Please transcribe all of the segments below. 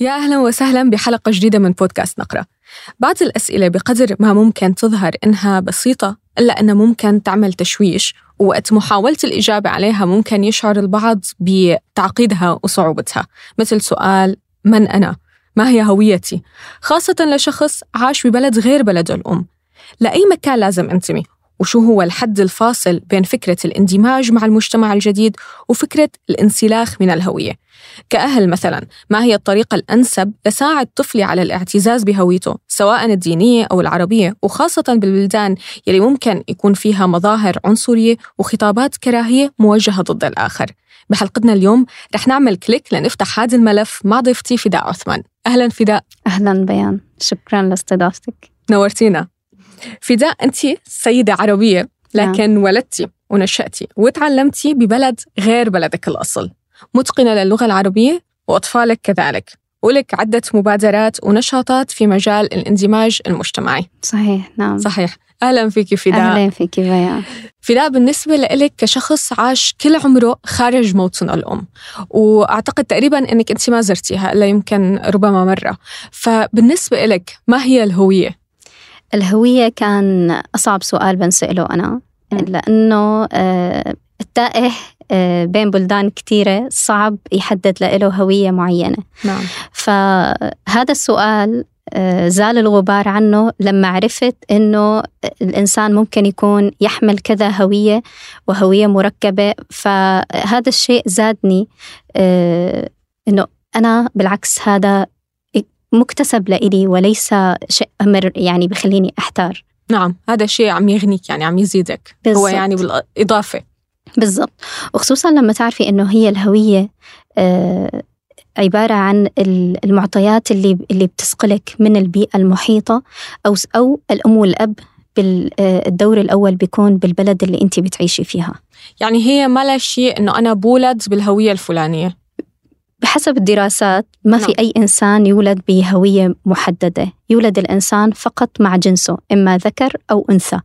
يا أهلا وسهلا بحلقة جديدة من بودكاست نقرة بعض الأسئلة بقدر ما ممكن تظهر إنها بسيطة إلا أنها ممكن تعمل تشويش ووقت محاولة الإجابة عليها ممكن يشعر البعض بتعقيدها وصعوبتها مثل سؤال من أنا؟ ما هي هويتي؟ خاصة لشخص عاش ببلد غير بلده الأم لأي مكان لازم أنتمي وشو هو الحد الفاصل بين فكرة الاندماج مع المجتمع الجديد وفكرة الانسلاخ من الهوية؟ كأهل مثلا ما هي الطريقة الأنسب لساعد طفلي على الاعتزاز بهويته سواء الدينية أو العربية وخاصة بالبلدان يلي ممكن يكون فيها مظاهر عنصرية وخطابات كراهية موجهة ضد الآخر. بحلقتنا اليوم رح نعمل كليك لنفتح هذا الملف مع ضيفتي فداء عثمان. أهلا فداء. أهلا بيان. شكرا لاستضافتك نورتينا. فداء أنت سيدة عربية لكن نعم. ولدتي ونشأتي وتعلمتي ببلد غير بلدك الأصل. متقنة للغة العربية وأطفالك كذلك. ولك عدة مبادرات ونشاطات في مجال الاندماج المجتمعي. صحيح نعم. صحيح. أهلا فيك فداء. أهلا فيك بيان فداء بالنسبة لك كشخص عاش كل عمره خارج موطن الأم. وأعتقد تقريبا أنك أنت ما زرتيها إلا يمكن ربما مرة. فبالنسبة لك ما هي الهوية؟ الهوية كان أصعب سؤال بنسأله أنا لأنه آه، التائه آه، بين بلدان كثيرة صعب يحدد له هوية معينة. نعم. فهذا السؤال آه، زال الغبار عنه لما عرفت إنه الإنسان ممكن يكون يحمل كذا هوية وهوية مركبة. فهذا الشيء زادني إنه أنا بالعكس هذا مكتسب لإلي وليس شيء أمر يعني بخليني أحتار. نعم هذا الشيء عم يغنيك يعني عم يزيدك. بالزبط. هو يعني بالإضافة. بالضبط. وخصوصا لما تعرفي إنه هي الهوية آه عبارة عن المعطيات اللي اللي بتسقلك من البيئة المحيطة أو أو الأم والأب بالدور الأول بيكون بالبلد اللي أنت بتعيشي فيها. يعني هي ما لا شيء إنه أنا بولد بالهوية الفلانية. بحسب الدراسات ما في نعم. أي إنسان يولد بهوية محددة. يولد الإنسان فقط مع جنسه إما ذكر أو أنثى.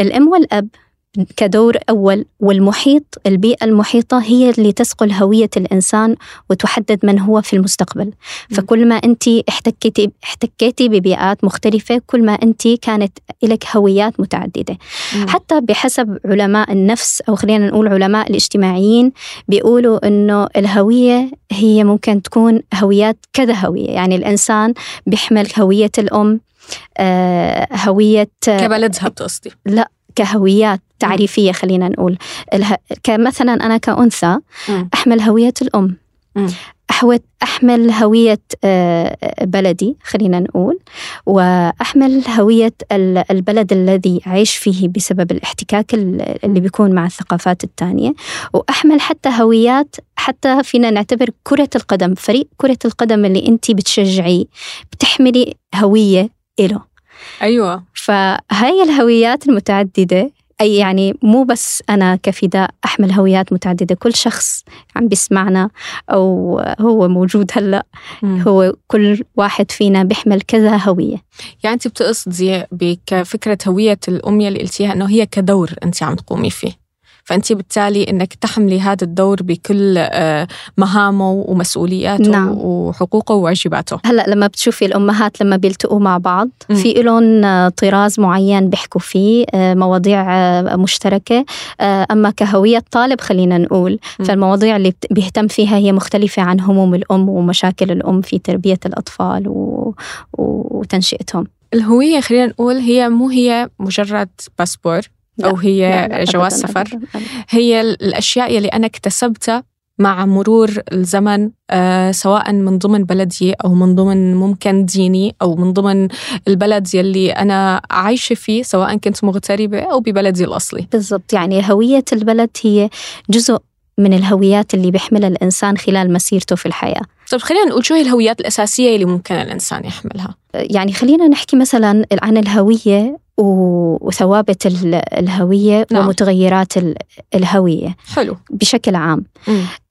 الأم والأب كدور أول والمحيط البيئة المحيطة هي اللي تسقل هوية الإنسان وتحدد من هو في المستقبل. فكل ما أنت احتكيتي احتكيتي ببيئات مختلفة كل ما أنت كانت لك هويات متعددة. حتى بحسب علماء النفس أو خلينا نقول علماء الاجتماعيين بيقولوا أنه الهوية هي ممكن تكون هويات كذا هوية. يعني الإنسان بيحمل هوية الأم آه هوية كبلدها بتقصدي؟ لا كهويات تعريفية خلينا نقول. كمثلا أنا كأنثى أحمل هوية الأم. أحوت أحمل هوية آه، بلدي خلينا نقول وأحمل هوية البلد الذي أعيش فيه بسبب الاحتكاك اللي بيكون مع الثقافات الثانية. وأحمل حتى هويات حتى فينا نعتبر كرة القدم فريق كرة القدم اللي أنت بتشجعيه بتحملي هوية إله. أيوة. فهاي الهويات المتعددة أي يعني مو بس أنا كفداء أحمل هويات متعددة كل شخص عم بيسمعنا أو هو موجود هلأ هو كل واحد فينا بيحمل كذا هوية. يعني أنت بتقصدي بكفكرة هوية الأمية اللي قلتيها أنه هي كدور أنت عم تقومي فيه. فأنت بالتالي أنك تحملي هذا الدور بكل آه، مهامه ومسؤولياته نعم. وحقوقه وواجباته هلا لما بتشوفي الأمهات لما بيلتقوا مع بعض م. في لهم آه، طراز معين بيحكوا فيه آه، مواضيع مشتركة أما كهوية طالب خلينا نقول م. فالمواضيع اللي بيهتم فيها هي مختلفة عن هموم الأم ومشاكل الأم في تربية الأطفال و... وتنشئتهم الهوية خلينا نقول هي مو هي مجرد باسبور أو هي لا لا جواز أبداً سفر. أبداً. أبداً. هي الأشياء اللي أنا اكتسبتها مع مرور الزمن آه سواء من ضمن بلدي أو من ضمن ممكن ديني أو من ضمن البلد يلي أنا عايشة فيه سواء كنت مغتربة أو ببلدي الأصلي. بالضبط. يعني هوية البلد هي جزء من الهويات اللي بيحملها الإنسان خلال مسيرته في الحياة. طيب خلينا نقول شو هي الهويات الأساسية اللي ممكن الإنسان يحملها؟ يعني خلينا نحكي مثلا عن الهوية وثوابت الهوية نعم. ومتغيرات الهوية حلو. بشكل عام.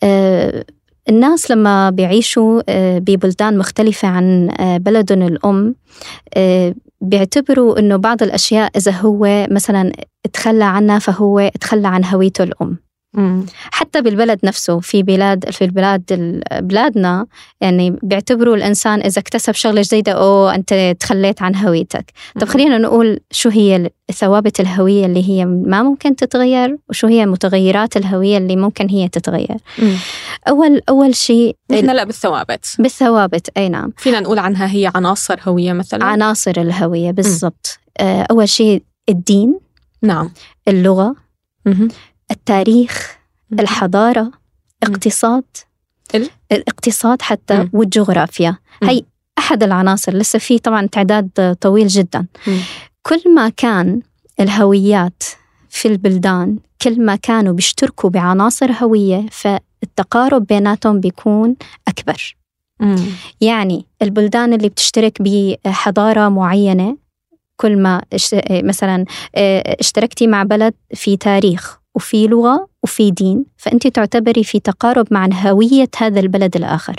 آه الناس لما بيعيشوا آه ببلدان مختلفة عن آه بلدهم الأم آه بيعتبروا إنه بعض الأشياء إذا هو مثلا تخلى عنها فهو تخلى عن هويته الأم. حتى بالبلد نفسه في بلاد في البلاد بلادنا يعني بيعتبروا الإنسان إذا اكتسب شغلة جديدة أو أنت تخليت عن هويتك. طب خلينا نقول شو هي ثوابت الهوية اللي هي ما ممكن تتغير وشو هي متغيرات الهوية اللي ممكن هي تتغير. مم. أول أول شيء نحن لا بالثوابت. بالثوابت أي نعم. فينا نقول عنها هي عناصر هوية مثلا؟ عناصر الهوية بالضبط. آه، أول شيء الدين نعم. اللغة مهم. التاريخ الحضارة اقتصاد ال- الاقتصاد حتى. والجغرافيا. هي أحد العناصر لسه في طبعا تعداد طويل جدا. كل ما كان الهويات في البلدان كل ما كانوا بيشتركوا بعناصر هوية فالتقارب بيناتهم بيكون أكبر. يعني البلدان اللي بتشترك بحضارة معينة كل ما اشت- مثلا آه، اشتركتي مع بلد في تاريخ وفي لغة وفي دين فأنت تعتبري في تقارب مع هوية هذا البلد الآخر.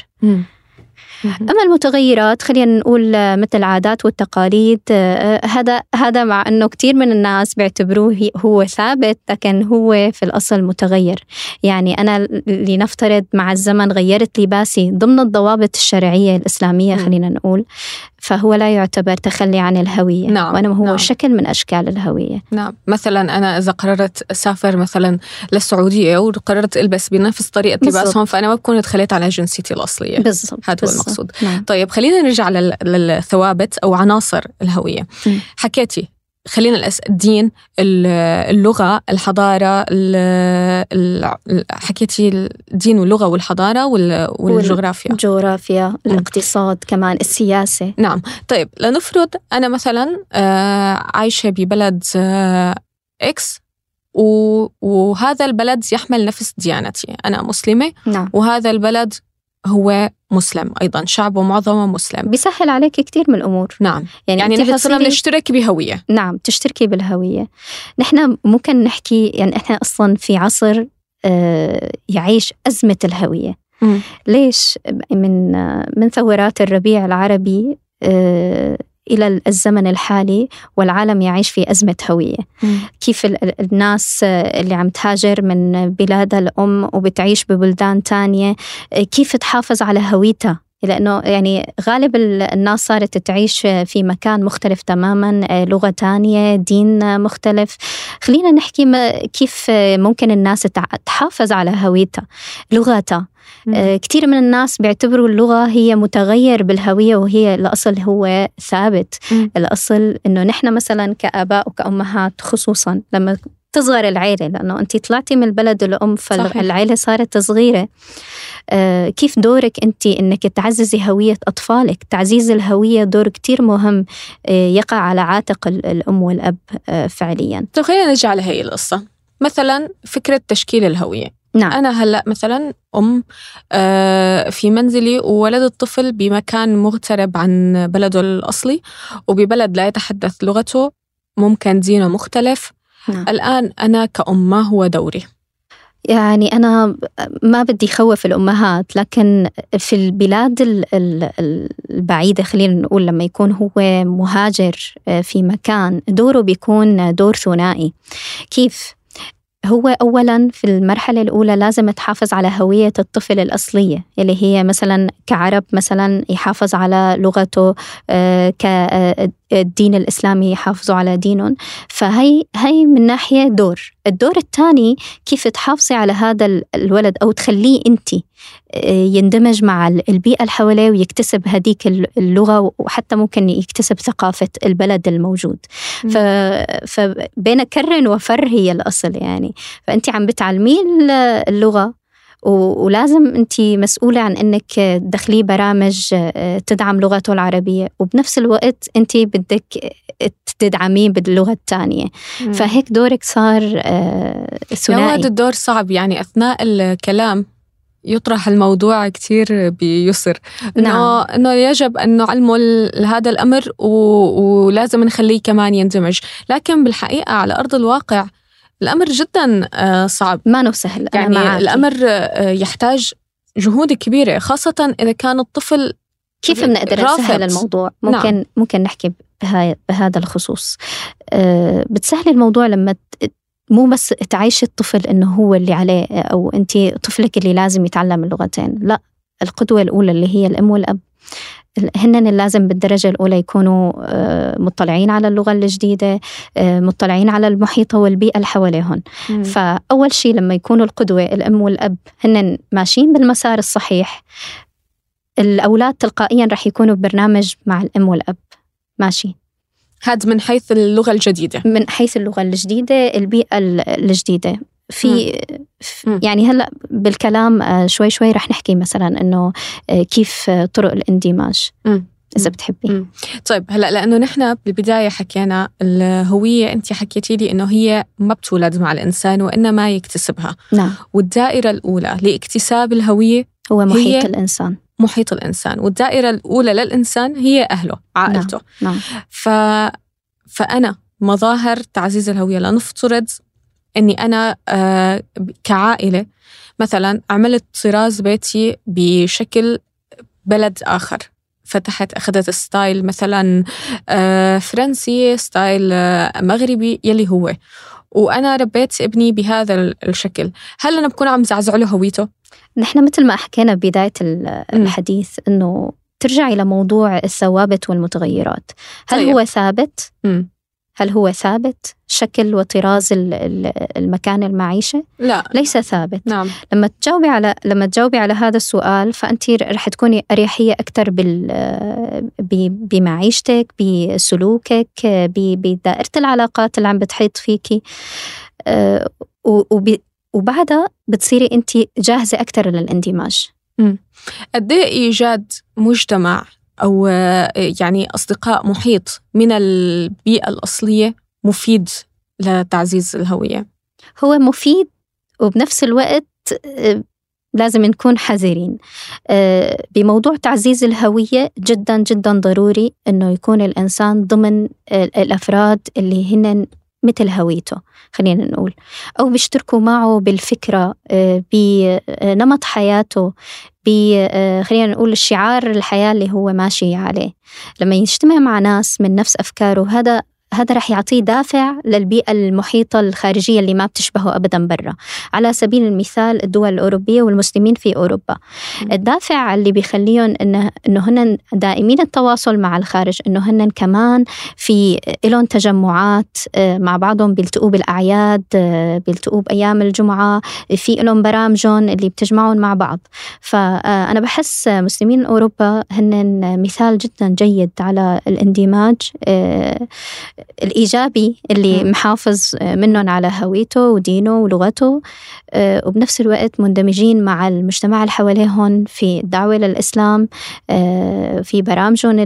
أما المتغيرات خلينا نقول آه، مثل العادات والتقاليد آه، هذا هذا مع أنه كثير من الناس بيعتبروه هو ثابت لكن هو في الأصل متغير. يعني أنا لنفترض مع الزمن غيرت لباسي ضمن الضوابط الشرعية الإسلامية مم. خلينا نقول. فهو لا يعتبر تخلي عن الهوية نعم، وإنما هو نعم. شكل من أشكال الهوية نعم مثلا أنا إذا قررت أسافر مثلا للسعودية وقررت ألبس بنفس طريقة. لباسهم فأنا ما بكون تخليت على جنسيتي الأصلية بالضبط هذا هو. المقصود. نعم. طيب خلينا نرجع لل- للثوابت أو عناصر الهوية مم. حكيتي خلينا الأس... الدين ال- اللغة الحضارة ال- ال- حكيتي الدين واللغة والحضارة وال... والجغرافيا. الجغرافيا الاقتصاد كمان السياسة. نعم. طيب لنفرض أنا مثلا آه، عايشة ببلد آه، إكس و- وهذا البلد يحمل نفس ديانتي. أنا مسلمة. نعم. وهذا البلد هو مسلم أيضا شعبه معظمه مسلم. بيسهل عليك كثير من الأمور. نعم. يعني, يعني نحن صرنا بنشترك بهوية. نعم تشتركي بالهوية. نحن ممكن نحكي يعني إحنا أصلا في عصر آه، يعيش أزمة الهوية. ليش؟ من آه، من ثورات الربيع العربي آه، إلى الزمن الحالي والعالم يعيش في أزمة هوية. كيف ال- ال- الناس اللي عم تهاجر من بلادها الأم وبتعيش ببلدان تانية كيف تحافظ على هويتها؟ لأنه يعني غالب ال- الناس صارت تعيش في مكان مختلف تماما آه، لغة تانية دين مختلف. خلينا نحكي كيف ممكن الناس تحافظ على هويتها لغتها آه، كثير من الناس بيعتبروا اللغة هي متغير بالهوية وهي الأصل هو ثابت. مم. الأصل إنه نحن مثلا كآباء وكأمهات خصوصا لما تصغر العيلة لأنه أنت طلعتي من البلد الأم. فالعيلة صارت صغيرة آه، كيف دورك أنت إنك تعززي هوية أطفالك؟ تعزيز الهوية دور كتير مهم آه، يقع على عاتق ال- الأم والأب آه، فعليا. طيب خلينا نرجع لهي القصة. مثلا فكرة تشكيل الهوية. نعم. أنا هلأ مثلا أم آه، في منزلي وولد الطفل بمكان مغترب عن بلده الأصلي وببلد لا يتحدث لغته ممكن دينه مختلف نعم. الآن أنا كأم ما هو دوري يعني أنا ما بدي خوف الأمهات لكن في البلاد ال- ال- البعيدة خلينا نقول لما يكون هو مهاجر آه، في مكان دوره بيكون دور ثنائي كيف؟ هو أولا في المرحلة الأولى لازم تحافظ على هوية الطفل الأصلية اللي هي مثلا كعرب مثلا يحافظ على لغته آه، كالدين الإسلامي يحافظوا على دينهم. فهي هي من ناحية دور. الدور الثاني كيف تحافظي على هذا ال- الولد أو تخليه أنت. يندمج مع ال- البيئة اللي حواليه ويكتسب هذيك ال- اللغة وحتى ممكن يكتسب ثقافة البلد الموجود. ف... فبين كر وفر هي الأصل يعني. فأنت عم بتعلميه ال- اللغة ولازم أنت مسؤولة عن أنك تدخليه برامج آه، تدعم لغته العربية. وبنفس الوقت أنت بدك تدعميه باللغة الثانية. فهيك دورك صار آه، ثنائي. واد الدور صعب يعني أثناء الكلام. يطرح الموضوع كتير بيسر إنه نعم. إنه يجب أن نعلمه ال- هذا الأمر و... ولازم نخليه كمان يندمج لكن بالحقيقة على أرض الواقع الأمر جدا آه، صعب ما نو سهل يعني معاكي. الأمر آه، يحتاج جهود كبيرة خاصة إذا كان الطفل كيف بنقدر. نسهل الموضوع. ممكن نعم. ممكن نحكي بهذا الخصوص أه بتسهل الموضوع لما مو بس تعيشي الطفل إنه هو اللي عليه أو أنت طفلك اللي لازم يتعلم اللغتين لا القدوة الأولى اللي هي الأم والأب. هن لازم بالدرجة الأولى يكونوا آه، مطلعين على اللغة الجديدة آه، مطلعين على المحيط والبيئة اللي حواليهم. فأول شيء لما يكونوا القدوة الأم والأب هن ماشيين بالمسار الصحيح الأولاد تلقائيا رح يكونوا ببرنامج مع الأم والأب. ماشي. هذا من حيث اللغة الجديدة. من حيث اللغة الجديدة البيئة الجديدة. في يعني هلأ بالكلام آه، شوي شوي رح نحكي مثلا إنه آه، كيف طرق الاندماج إذا بتحبي. طيب هلأ لأنه نحن بالبداية حكينا الهوية أنت حكيتي لي إنه هي ما بتولد مع الإنسان وإنما يكتسبها. نعم. والدائرة الأولى لإكتساب الهوية هو محيط هي الإنسان. محيط الإنسان والدائرة الأولى للإنسان هي أهله عائلته نعم, نعم. ف فأنا مظاهر تعزيز الهوية لنفترض إني أنا آه كعائلة مثلا عملت طراز بيتي بشكل بلد آخر فتحت أخذت style مثلا آه فرنسي style آه مغربي يلي هو وأنا ربيت ابني بهذا الشكل. هل أنا بكون عم زعزع له هويته؟ نحن مثل ما حكينا ببدايه الحديث إنه ترجعي لموضوع الثوابت والمتغيرات. هل طيب. هو ثابت؟ م. هل هو ثابت؟ شكل وطراز المكان المعيشة؟ لا. ليس ثابت. نعم. لما تجاوبي على لما تجاوبي على هذا السؤال فأنت رح تكوني أريحية أكثر بال بمعيشتك بسلوكك بدائرة العلاقات اللي عم بتحيط فيكي آه، وبعدها بتصيري أنت جاهزة أكثر للإندماج. قد إيه إيجاد مجتمع أو يعني أصدقاء محيط من البيئة الأصلية مفيد لتعزيز الهوية. هو مفيد وبنفس الوقت لازم نكون حذرين. بموضوع تعزيز الهوية جدا جدا ضروري أنه يكون الإنسان ضمن الأفراد اللي هن مثل هويته. خلينا نقول. أو بيشتركوا معه بالفكرة آه، بنمط حياته آه، خلينا نقول الشعار الحياة اللي هو ماشي عليه. لما يجتمع مع ناس من نفس أفكاره هذا هذا رح يعطيه دافع للبيئة المحيطة الخارجية اللي ما بتشبهه أبدا برا. على سبيل المثال الدول الأوروبية والمسلمين في أوروبا. الدافع اللي بيخليهم إنه, إنه هن دائمين التواصل مع الخارج إنه هن كمان في لهم تجمعات آه، مع بعضهم بيلتقوا بالأعياد آه، بيلتقوا بأيام الجمعة في لهم برامجهم اللي بتجمعهم مع بعض. فأنا بحس مسلمين أوروبا هن مثال جدا جيد على الإندماج آه، الإيجابي اللي. محافظ منهم على هويته ودينه ولغته آه، وبنفس الوقت مندمجين مع المجتمع اللي حواليهم في الدعوة للإسلام آه، في برامجهم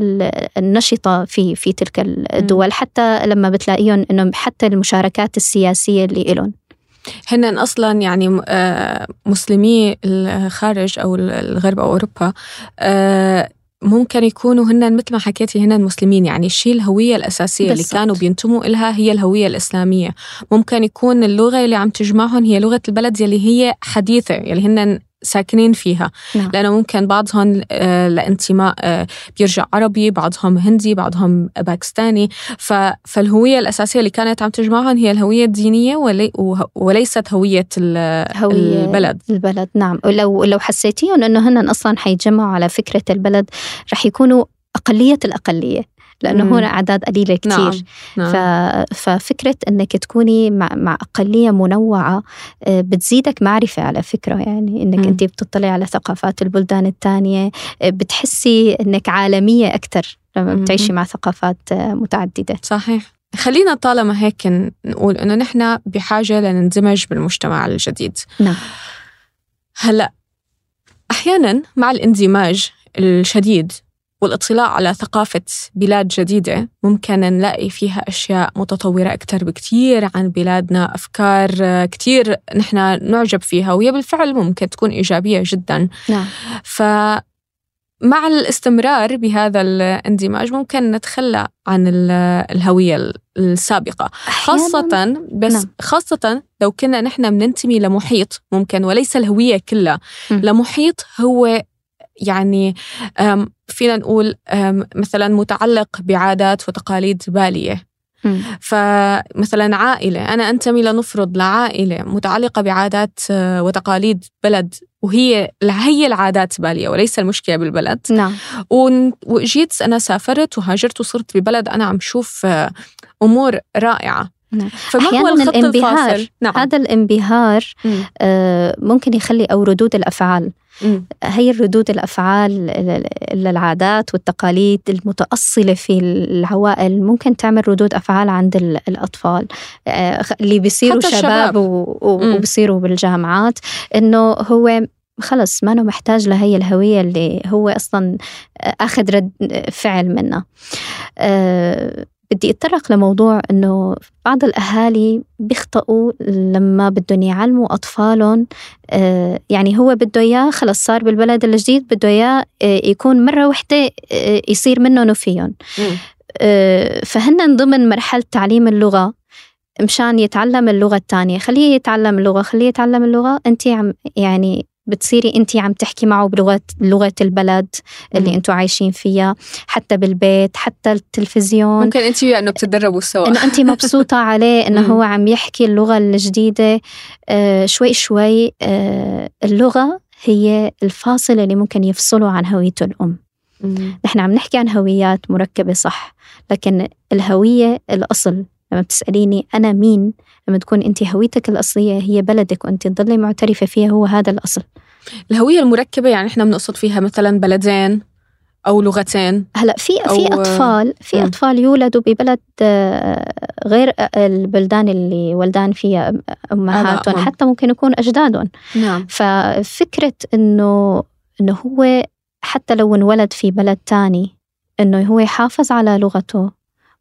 النشطة في في تلك الدول حتى لما بتلاقيهم إنه حتى المشاركات السياسية اللي إلهم هن أصلا يعني آه، مسلمي الخارج أو الغرب أو أوروبا ممكن يكونوا هن مثل ما حكيتي هن مسلمين يعني الشيء الهوية الأساسية بالصبت. اللي كانوا بينتموا إلها هي الهوية الإسلامية ممكن يكون اللغة اللي عم تجمعهم هي لغة البلد يلي هي حديثة يلي هن ساكنين فيها. نعم. لأنه ممكن بعضهم آه، لانتماء آه، بيرجع عربي بعضهم هندي بعضهم باكستاني. فالهوية الأساسية اللي كانت عم تجمعهم هي الهوية الدينية ولي وليست هوية, هوية البلد. البلد نعم. ولو لو حسيتيهم أنه هن أصلا حيتجمعوا على فكرة البلد رح يكونوا أقلية الأقلية. لأنه هون أعداد قليلة كثير نعم. نعم. ففكرة إنك تكوني مع, مع أقلية منوعة آه، بتزيدك معرفة على فكرة يعني إنك انت بتطلعي على ثقافات البلدان الثانية آه، بتحسي إنك عالمية أكثر لما بتعيشي مع ثقافات آه، متعددة. صحيح. خلينا طالما هيك نقول إنه نحن بحاجة لنندمج بالمجتمع الجديد. نعم. هلأ أحيانا مع الاندماج الشديد والاطلاع على ثقافة بلاد جديدة ممكن نلاقي فيها أشياء متطورة أكثر بكثير عن بلادنا أفكار كثير نحن نعجب فيها وهي بالفعل ممكن تكون إيجابية جدا نعم. ف مع الاستمرار بهذا الاندماج ممكن نتخلى عن الهوية السابقة خاصة بس نعم. خاصة لو كنا نحن بننتمي لمحيط ممكن وليس الهوية كلها م. لمحيط هو يعني فينا نقول مثلا متعلق بعادات وتقاليد بالية. فمثلا عائلة أنا أنتمي لنفرض لعائلة متعلقة بعادات آه، وتقاليد بلد وهي هي العادات بالية وليس المشكلة بالبلد. نعم. وجيت أنا سافرت وهاجرت وصرت ببلد أنا عم شوف آه، أمور رائعة. نعم. فما هو الخط الانبهار الفاصل؟ نعم. هذا الانبهار آه ممكن يخلي أو ردود الأفعال م. هي الردود الأفعال للعادات والتقاليد المتأصلة في العوائل ممكن تعمل ردود أفعال عند الأطفال آه اللي بيصيروا شباب وبيصيروا بالجامعات إنه هو خلص ما محتاج لهي الهوية اللي هو أصلا أخذ رد فعل منها أه بدي أتطرق لموضوع إنه بعض الأهالي بيخطئوا لما بدهم يعلموا أطفالهم آه، يعني هو بده إياه خلص صار بالبلد الجديد بده إياه آه، يكون مرة وحدة آه، يصير منهم وفيهم فهن ضمن مرحلة تعليم اللغة مشان يتعلم اللغة الثانية خليه يتعلم اللغة خليه يتعلم اللغة أنت عم يعني بتصيري انت عم تحكي معه بلغه لغه البلد اللي أنتم عايشين فيها حتى بالبيت حتى التلفزيون. ممكن انت انه بتتدربوا سوا. إنه انت مبسوطة عليه إنه هو عم يحكي اللغة الجديدة. آه شوي شوي آه اللغة هي الفاصل اللي ممكن يفصله عن هويته الأم. نحن عم نحكي عن هويات مركبة صح. لكن الهوية الأصل لما بتسأليني أنا مين لما تكون أنت هويتك الأصلية هي بلدك وأنت تضلي معترفة فيها هو هذا الأصل. الهوية المركبة يعني إحنا بنقصد فيها مثلا بلدين أو لغتين هلا في في اطفال في. أطفال يولدوا ببلد آه، غير البلدان اللي ولدان فيها أمهاتهم حتى ممكن يكون أجدادهم. نعم. ففكرة انه إنه هو حتى لو انولد في بلد تاني إنه هو يحافظ على لغته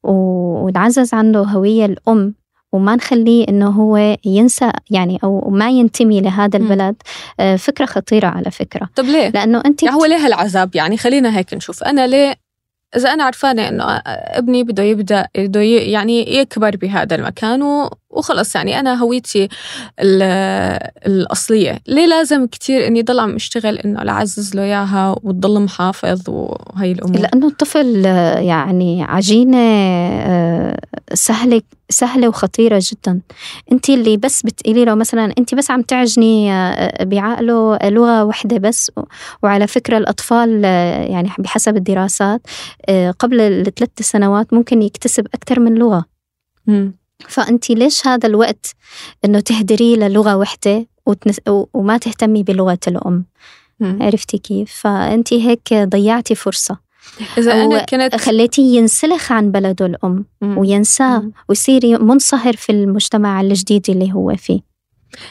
ونعزز عنده هوية الأم وما نخليه إنه هو ينسى يعني أو ما ينتمي لهذا البلد. آه، فكرة خطيرة على فكرة. طب ليه؟ لأنه انت يعني هو ليه هالعذاب يعني؟ خلينا هيك نشوف. أنا ليه؟ إذا أنا عرفانة إنه ابني بده يبدأ بده يعني يكبر بهذا المكان وخلص يعني أنا هويتي الأصلية. ليه لازم كتير إني ضل عم أشتغل إنه لأعزز له إياها وتضل محافظ وهي الأمور؟ لأنه الطفل يعني عجينة آه، سهلة سهلة وخطيرة جدا. أنت اللي بس بتقولي له مثلا أنت بس عم تعجني آه، بعقله لغة واحدة بس وعلى فكرة الأطفال آه، يعني بحسب الدراسات قبل الثلاث سنوات ممكن يكتسب أكثر من لغة. م. فأنت ليش هذا الوقت إنه تهدريه للغة وحدة وتنس... وما تهتمي بلغة الأم مم. عرفتي كيف فأنت هيك ضيعتي فرصة إذا أنا كنت خليتيه ينسلخ عن بلده الأم مم. وينساه ويصير منصهر في المجتمع الجديد اللي هو فيه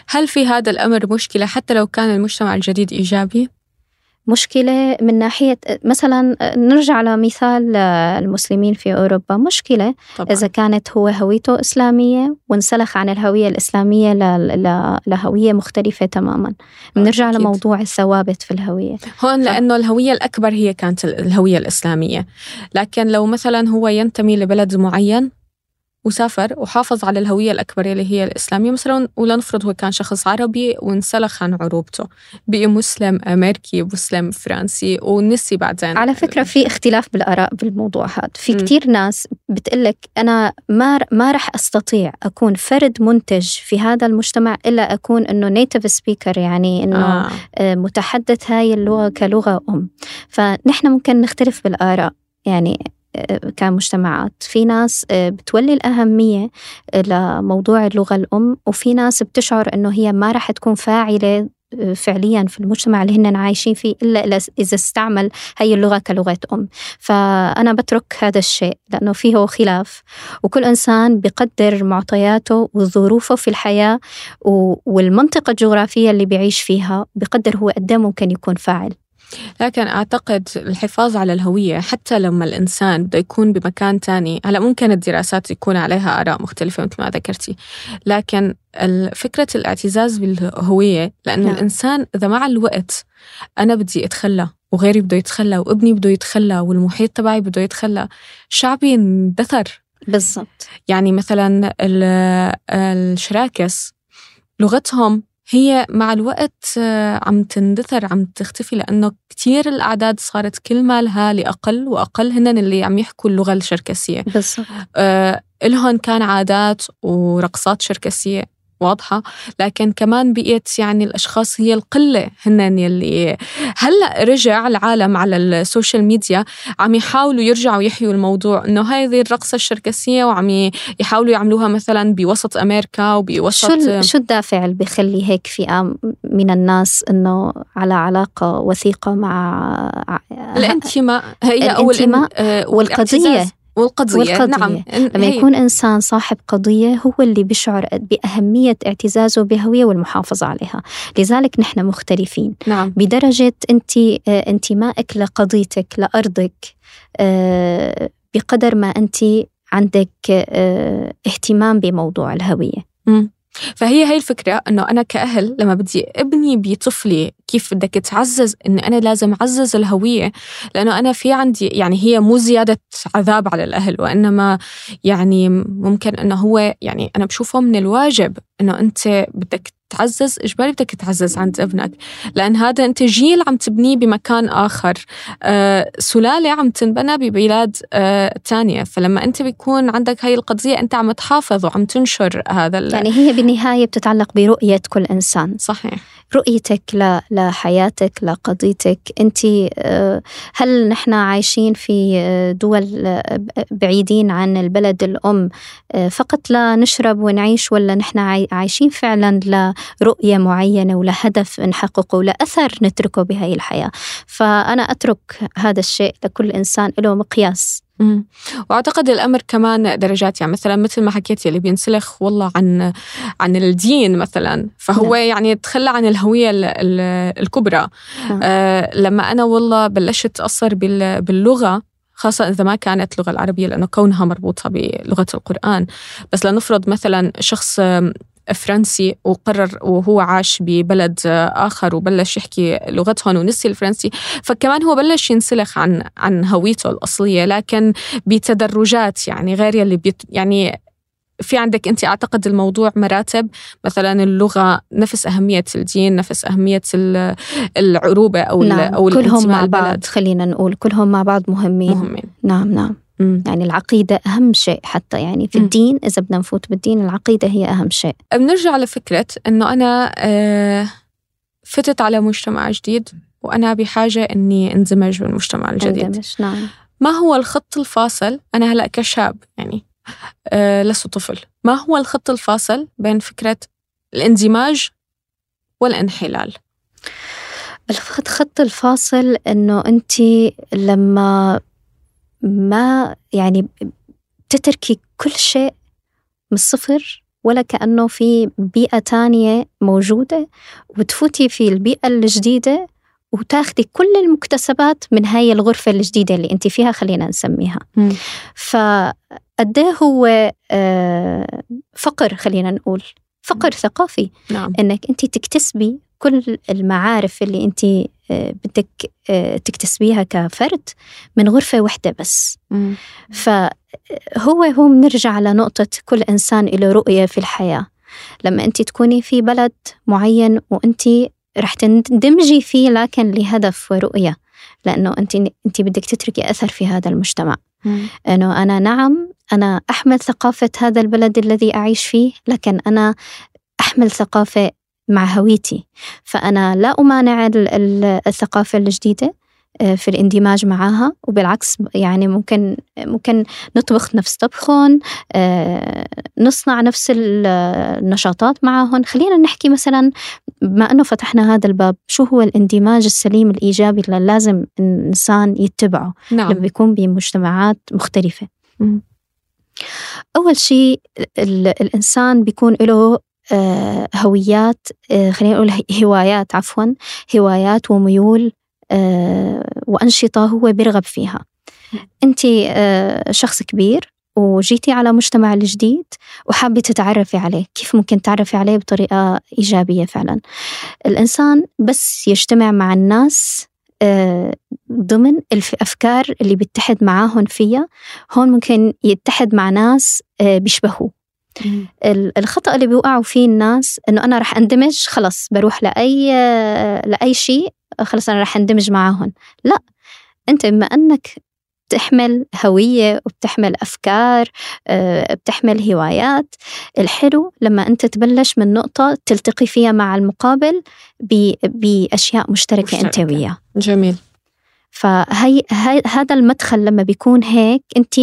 هل في هذا الأمر مشكلة حتى لو كان المجتمع الجديد إيجابي؟ مشكلة من ناحية مثلا نرجع على مثال المسلمين في أوروبا. مشكلة طبعا. إذا كانت هو هويته إسلامية وانسلخ عن الهوية الإسلامية لهوية مختلفة تماما. بنرجع لموضوع الثوابت في الهوية. هون لأنه الهوية الأكبر هي كانت الهوية الإسلامية. لكن لو مثلا هو ينتمي لبلد معين وسافر وحافظ على الهوية الأكبر اللي هي الإسلامية مثلا ولنفرض هو كان شخص عربي وانسلخ عن عروبته بقي مسلم أمريكي مسلم فرنسي ونسي بعدين على فكرة في اختلاف بالآراء بالموضوع هذا في م. كتير ناس بتقلك أنا ما ما رح أستطيع أكون فرد منتج في هذا المجتمع إلا أكون إنه native speaker يعني إنه آه. آه. متحدث هاي اللغة كلغة أم فنحن ممكن نختلف بالآراء يعني كمجتمعات. في ناس آه، بتولي الأهمية آه، لموضوع اللغة الأم وفي ناس بتشعر أنه هي ما رح تكون فاعلة آه، فعليا في المجتمع اللي هن عايشين فيه إلا إذا استعمل هي اللغة كلغة أم. فأنا بترك هذا الشيء لأنه فيه خلاف. وكل إنسان بقدر معطياته وظروفه في الحياة والمنطقة الجغرافية اللي بيعيش فيها بقدر هو قد ممكن يكون فاعل. لكن أعتقد الحفاظ على الهوية حتى لما الإنسان بده يكون بمكان تاني هلا ممكن الدراسات يكون عليها آراء مختلفة مثل ما ذكرتي لكن فكرة الاعتزاز بالهوية لأنه نعم. الإنسان إذا مع الوقت أنا بدي أتخلى وغيري بده يتخلى وابني بده يتخلى والمحيط تبعي بده يتخلى شعبي اندثر بالضبط يعني مثلا الشراكس لغتهم هي مع الوقت آه، عم تندثر عم تختفي لأنه كتير الأعداد صارت كل ما لها لأقل وأقل هن اللي عم يحكوا اللغة الشركسية. بالضبط. آه إلهن كان عادات ورقصات شركسية. واضحة. لكن كمان بقيت يعني الأشخاص هي القلة هن يلي هلأ رجع العالم على ال social media عم يحاولوا يرجعوا يحيوا الموضوع إنه هذه الرقصة الشركسية وعم يحاولوا يعملوها مثلا بوسط أمريكا وبوسط شو شو الدافع اللي بيخلي هيك فئة من الناس إنه على علاقة وثيقة مع الانتماء؟ هي أو الانتماء آه، والقضية. والقضية, والقضية. نعم لما يكون إنسان صاحب قضية هو اللي بيشعر بأهمية اعتزازه بهوية والمحافظة عليها لذلك نحن مختلفين نعم. بدرجة أنت آه، انتمائك لقضيتك لأرضك آه، بقدر ما أنت عندك آه، اهتمام بموضوع الهوية م. فهي هي الفكرة إنه أنا كأهل لما بدي أبني بطفلي كيف بدك تعزز إني أنا لازم أعزز الهوية لأنه أنا في عندي يعني هي مو زيادة عذاب على الأهل وإنما يعني ممكن إنه هو يعني أنا بشوفه من الواجب إنه أنت بدك تعزز إجباري بدك تعزز عند ابنك؟ لأن هذا أنت جيل عم تبنيه بمكان آخر. آه سلالة عم تنبنى ببلاد آه تانية. فلما أنت بيكون عندك هاي القضية أنت عم تحافظ وعم تنشر هذا يعني هي بالنهاية بتتعلق برؤية كل إنسان. صحيح. رؤيتك لحياتك لقضيتك. أنت آه، هل نحن عايشين في آه، دول آه، بعيدين عن البلد الأم فقط لا نشرب ونعيش ولا نحن عايشين فعلا لرؤية معينة ولهدف نحققه ولأثر نتركه بهاي الحياة. فأنا أترك هذا الشيء لكل إنسان له مقياس. وأعتقد الأمر كمان درجات يعني مثلا مثل ما حكيتي اللي بينسلخ والله عن عن الدين مثلا. فهو نعم. يعني تخلى عن الهوية الكبرى. نعم. آه لما أنا والله بلشت اتاثر باللغة خاصة إذا ما كانت اللغة العربية لأنه كونها مربوطة بلغة القرآن. بس لنفرض مثلا شخص فرنسي وقرر وهو عاش ببلد آخر وبلش يحكي لغتهم ونسي الفرنسي. فكمان هو بلش ينسلخ عن عن هويته الأصلية لكن بتدرجات يعني غير يلي بيت يعني في عندك أنت أعتقد الموضوع مراتب. مثلا اللغة نفس أهمية الدين نفس أهمية العروبة أو نعم. أو كلهم مع بعض خلينا نقول كلهم مع بعض مهمين. مهمين. نعم نعم. مم. يعني العقيدة أهم شيء حتى يعني في مم. الدين إذا بدنا نفوت بالدين العقيدة هي أهم شيء. بنرجع لفكرة أنه أنا آه، فتت على مجتمع جديد وأنا بحاجة أني انزمج بالمجتمع الجديد. اندمج نعم. ما هو الخط الفاصل؟ أنا هلأ كشاب يعني آه لست طفل. ما هو الخط الفاصل بين فكرة الاندماج والانحلال؟ الخط الفاصل إنه انت لما ما يعني تتركي كل شيء من الصفر ولا كأنه في بيئة تانية موجودة وتفوتي في البيئة الجديدة وتاخدي كل المكتسبات من هاي الغرفة الجديدة اللي أنت فيها خلينا نسميها. فقد هو آه، فقر خلينا نقول. فقر ثقافي نعم. إنك أنت تكتسبي كل المعارف اللي أنت آه، بدك آه، تكتسبيها كفرد من غرفة واحدة بس مم. فهو هو بنرجع لنقطة كل إنسان له رؤية في الحياة لما أنت تكوني في بلد معين وأنت رح تندمجي فيه لكن لهدف ورؤية لأنه أنت أنت بدك تتركي أثر في هذا المجتمع مم. أنه أنا نعم أنا أحمل ثقافة هذا البلد الذي أعيش فيه لكن أنا أحمل ثقافة مع هويتي. فأنا لا أمانع الثقافة الجديدة آه، في الاندماج معها وبالعكس يعني ممكن ممكن نطبخ نفس طبخهم آه، نصنع نفس النشاطات معهم خلينا نحكي مثلا بما أنه فتحنا هذا الباب شو هو الاندماج السليم الإيجابي اللي لازم الإنسان يتبعه؟ نعم. لما بيكون بمجتمعات مختلفة. أول شيء الإنسان بيكون له آه، هويات آه، خلينا نقول هوايات عفوا هوايات وميول آه، وأنشطة هو بيرغب فيها. أنت شخص كبير وجيتي على مجتمع الجديد وحابة تتعرفي عليه. كيف ممكن تعرفي عليه بطريقة إيجابية فعلا؟ الإنسان بس يجتمع مع الناس ضمن الأفكار اللي بيتحد معاهم فيها هون ممكن يتحد مع ناس بيشبهوه. الخطأ اللي بيوقعوا فيه الناس إنه أنا رح أندمج خلص بروح لأي لأي شيء خلص أنا رح أندمج معاهم لا أنت بما أنك بتحمل هوية وبتحمل أفكار آه، بتحمل هوايات. الحلو لما أنت تبلش من نقطة تلتقي فيها مع المقابل بأشياء مشتركة, مشتركة. أنت وياه. جميل. فهي هذا المدخل لما بيكون هيك أنت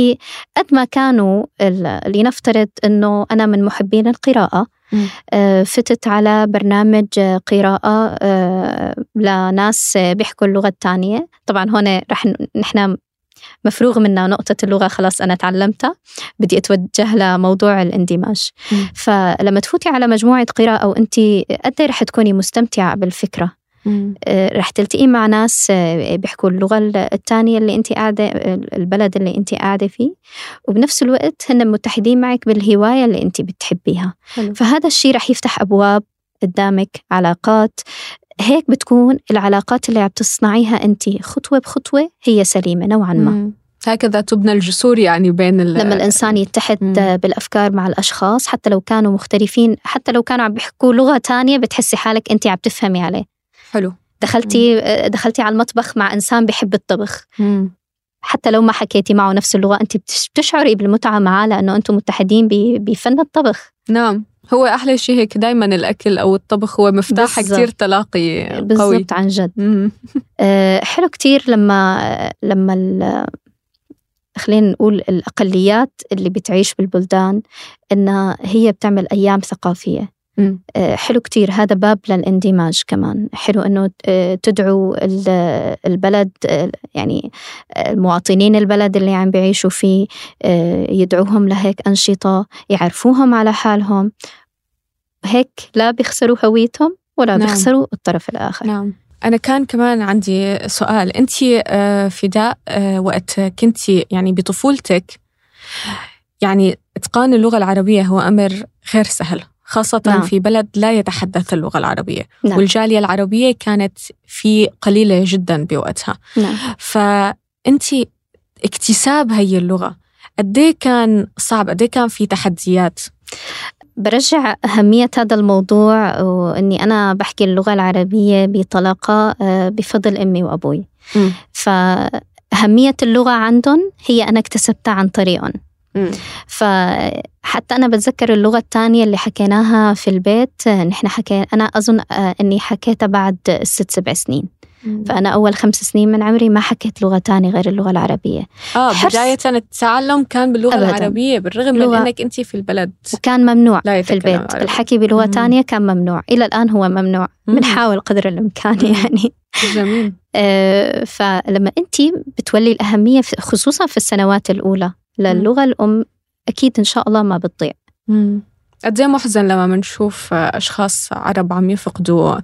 قد ما كانوا لنفترض إنه أنا من محبين القراءة آه، فتت على برنامج قراءة آه، لناس بيحكوا اللغة الثانية. طبعا هون رح نحن مفروغ منا نقطة اللغة خلاص أنا تعلمتها. بدي أتوجه لموضوع الاندماج. م. فلما تفوتي على مجموعة قراءة وأنت قد إيه رح تكوني مستمتعة بالفكرة؟ آه، رح تلتقي مع ناس آه، بيحكوا اللغة الثانية اللي أنت قاعدة البلد اللي أنت قاعدة فيه. وبنفس الوقت هن متحدين معك بالهواية اللي أنت بتحبيها. حلو. فهذا الشيء رح يفتح أبواب قدامك علاقات هيك بتكون العلاقات اللي عم تصنعيها أنت. خطوة بخطوة هي سليمة نوعا ما. هكذا تبنى الجسور يعني بين لما الإنسان يتحد مم. بالأفكار مع الأشخاص حتى لو كانوا مختلفين حتى لو كانوا عم بيحكوا لغة تانية بتحسي حالك أنت عم تفهمي عليه. حلو. دخلتي مم. دخلتي على المطبخ مع إنسان بحب الطبخ. مم. حتى لو ما حكيتي معه نفس اللغة أنت بتشعري بالمتعة معاه لأنه أنتم متحدين بفن الطبخ. نعم. هو أحلى شيء هيك دايما الأكل أو الطبخ هو مفتاح. كتير تلاقي قوي. بالضبط عن جد. آه حلو كتير لما لما خلينا نقول الأقليات اللي بتعيش بالبلدان إنها هي بتعمل أيام ثقافية. حلو كتير. هذا باب للاندماج كمان. حلو أنه آه، تدعو البلد آه، يعني المواطنين البلد اللي عم بيعيشوا فيه يدعوهم لهيك أنشطة يعرفوهم على حالهم. هيك لا بيخسروا هويتهم ولا نعم. بيخسروا الطرف الآخر. نعم. أنا كان كمان عندي سؤال. أنت فداء وقت كنت يعني بطفولتك يعني إتقان اللغة العربية هو أمر غير سهل. خاصة نعم. في بلد لا يتحدث اللغة العربية نعم. والجالية العربية كانت في قليلة جدا بوقتها نعم. فأنت اكتساب هي اللغة قد إيه كان صعب قد إيه كان في تحديات برجع أهمية هذا الموضوع وإني أنا بحكي اللغة العربية بطلاقة آه، بفضل أمي وأبوي م. فأهمية اللغة عندهم هي أنا اكتسبتها عن طريقهم فحتى أنا بتذكر اللغة الثانية اللي حكيناها في البيت نحن حكي أنا أظن آه، إني حكيتها بعد ست سبع سنين. فأنا أول خمس سنين من عمري ما حكيت لغة تانية غير اللغة العربية. آه بداية التعلم كان باللغة أبداً. العربية بالرغم من أنك أنت في البلد. وكان ممنوع في البيت. عربي. الحكي بلغة تانية كان ممنوع. إلى الآن هو ممنوع بنحاول قدر الإمكان يعني. جميل. آه فلما أنت بتولي الأهمية خصوصا في السنوات الأولى للغة الأم أكيد إن شاء الله ما بتضيع. قد إيه محزن لما بنشوف أشخاص عرب عم يفقدوا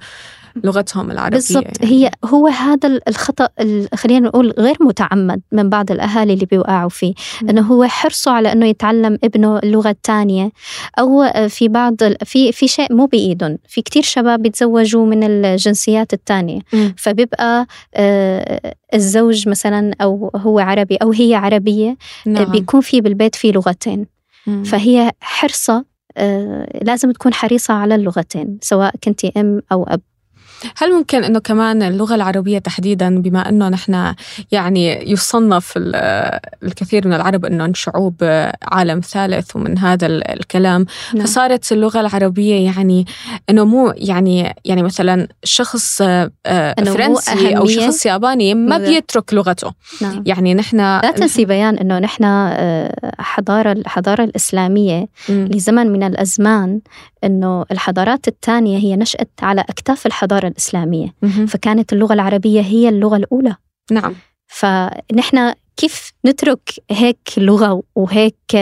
لغتهم العربية بالضبط يعني. هي هو هذا الخطأ خلينا نقول غير متعمد من بعض الأهالي اللي بيوقعوا فيه م. أنه هو حرصه على أنه يتعلم ابنه اللغة الثانية أو في بعض في في شيء مو بإيدهم في كتير شباب بيتزوجوا من الجنسيات الثانية فبيبقى آه، الزوج مثلا أو هو عربي أو هي عربية نعم. بيكون في بالبيت في لغتين م. فهي حرصة آه، لازم تكون حريصة على اللغتين سواء كنت أم أو أب هل ممكن إنه كمان اللغة العربية تحديدا بما إنه نحن يعني يصنف الكثير من العرب انه شعوب عالم ثالث ومن هذا الكلام نعم. فصارت اللغة العربية يعني إنه مو يعني يعني مثلا شخص آه، فرنسي أو شخص ياباني ما بيترك لغته نعم. يعني نحن لا تنسي بيان إنه نحن آه، حضارة الحضاره الإسلامية م. لزمن من الأزمان إنه الحضارات الثانية هي نشأت على أكتاف الحضارة الإسلامية. فكانت اللغة العربية هي اللغة الأولى. نعم. فنحن كيف نترك هيك لغة وهيك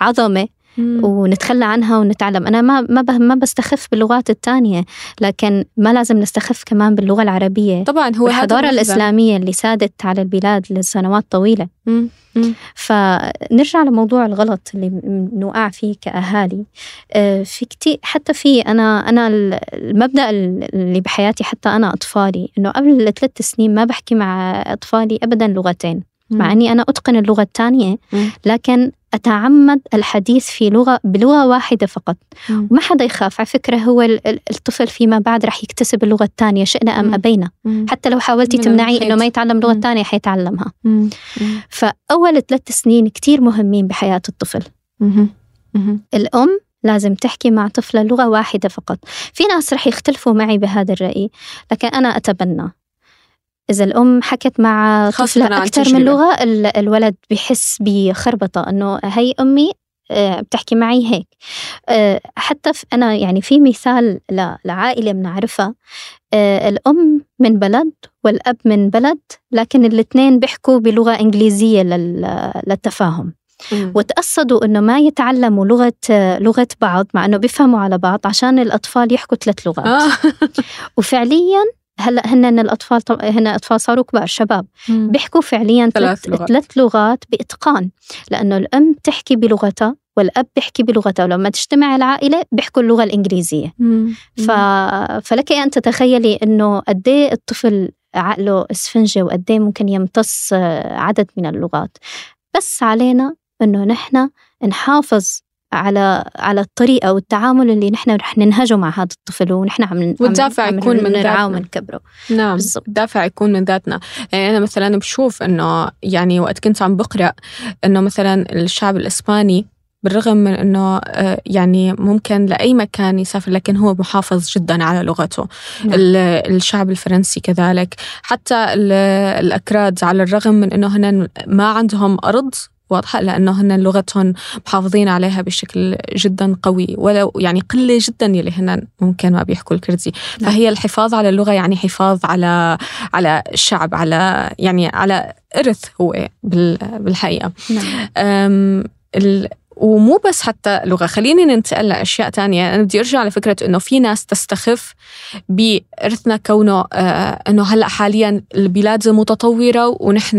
عظمة ونتخلى عنها ونتعلم. أنا ما ما ما بستخف باللغات الثانية لكن ما لازم نستخف كمان باللغة العربية. طبعا هو الحضارة الإسلامية اللي سادت على البلاد لسنوات طويلة. مم. فنرجع لموضوع الغلط اللي بنوقع فيه كأهالي. آه، في كتير حتى في أنا أنا المبدأ اللي بحياتي حتى أنا أطفالي إنه قبل ثلاث سنين ما بحكي مع أطفالي أبدا لغتين. مع أني أنا أتقن اللغة الثانية لكن أتعمد الحديث في لغة بلغة واحدة فقط. وما حدا يخاف. على فكرة هو الطفل فيما بعد رح يكتسب اللغة الثانية شئنا أم أبينا. حتى لو حاولتي تمنعي إنه ما يتعلم اللغة الثانية حيتعلمها. فأول ثلاث سنين كتير مهمين بحياة الطفل. الأم لازم تحكي مع طفلة لغة واحدة فقط. في ناس رح يختلفوا معي بهذا الرأي لكن أنا أتبنى. إذا الأم حكت مع طفلة أكثر من لغة الولد بحس بخربطة إنه هي أمي آه، بتحكي معي هيك. آه، حتى أنا يعني في مثال لعائلة بنعرفها. آه، الأم من بلد والأب من بلد لكن الاثنين بيحكوا بلغة إنجليزية للتفاهم. وتقصدوا إنه ما يتعلموا لغة لغة بعض مع إنه بيفهموا على بعض عشان الأطفال يحكوا ثلاث لغات. وفعليا هلا هن الأطفال طب... هن أطفال صاروا كبار شباب مم. بيحكوا فعليا ثلاث لغات. ثلاث لغات بإتقان لأنه الأم تحكي بلغتها والأب بيحكي بلغته ولما تجتمع العائلة بيحكوا اللغة الإنجليزية مم. ف... فلك أن تتخيلي إنه قد إيه الطفل عقله إسفنجة وقد إيه ممكن يمتص عدد من اللغات بس علينا إنه نحن نحافظ على على الطريقة والتعامل اللي نحن رح ننهجه مع هذا الطفل ونحن عم والدافع يكون من ذاتنا. ونكبره. نعم الدافع يكون من ذاتنا. يعني أنا مثلا بشوف إنه يعني وقت كنت عم بقرأ إنه مثلا الشعب الإسباني بالرغم من إنه آه، يعني ممكن لأي مكان يسافر لكن هو محافظ جدا على لغته. نعم. الشعب الفرنسي كذلك. حتى الأكراد على الرغم من إنه هن ما عندهم أرض واضحة لأنه هن لغتهم محافظين عليها بشكل جدا قوي ولو يعني قلة جدا يلي هن ممكن ما بيحكوا الكردي نعم. فهي الحفاظ على اللغة يعني حفاظ على على الشعب على يعني على إرث هو بالحقيقة نعم. ومو بس حتى لغة. خليني ننتقل لأشياء تانية. أنا بدي أرجع لفكرة أنه في ناس تستخف بإرثنا كونه آه أنه هلأ حاليا البلاد متطورة ونحن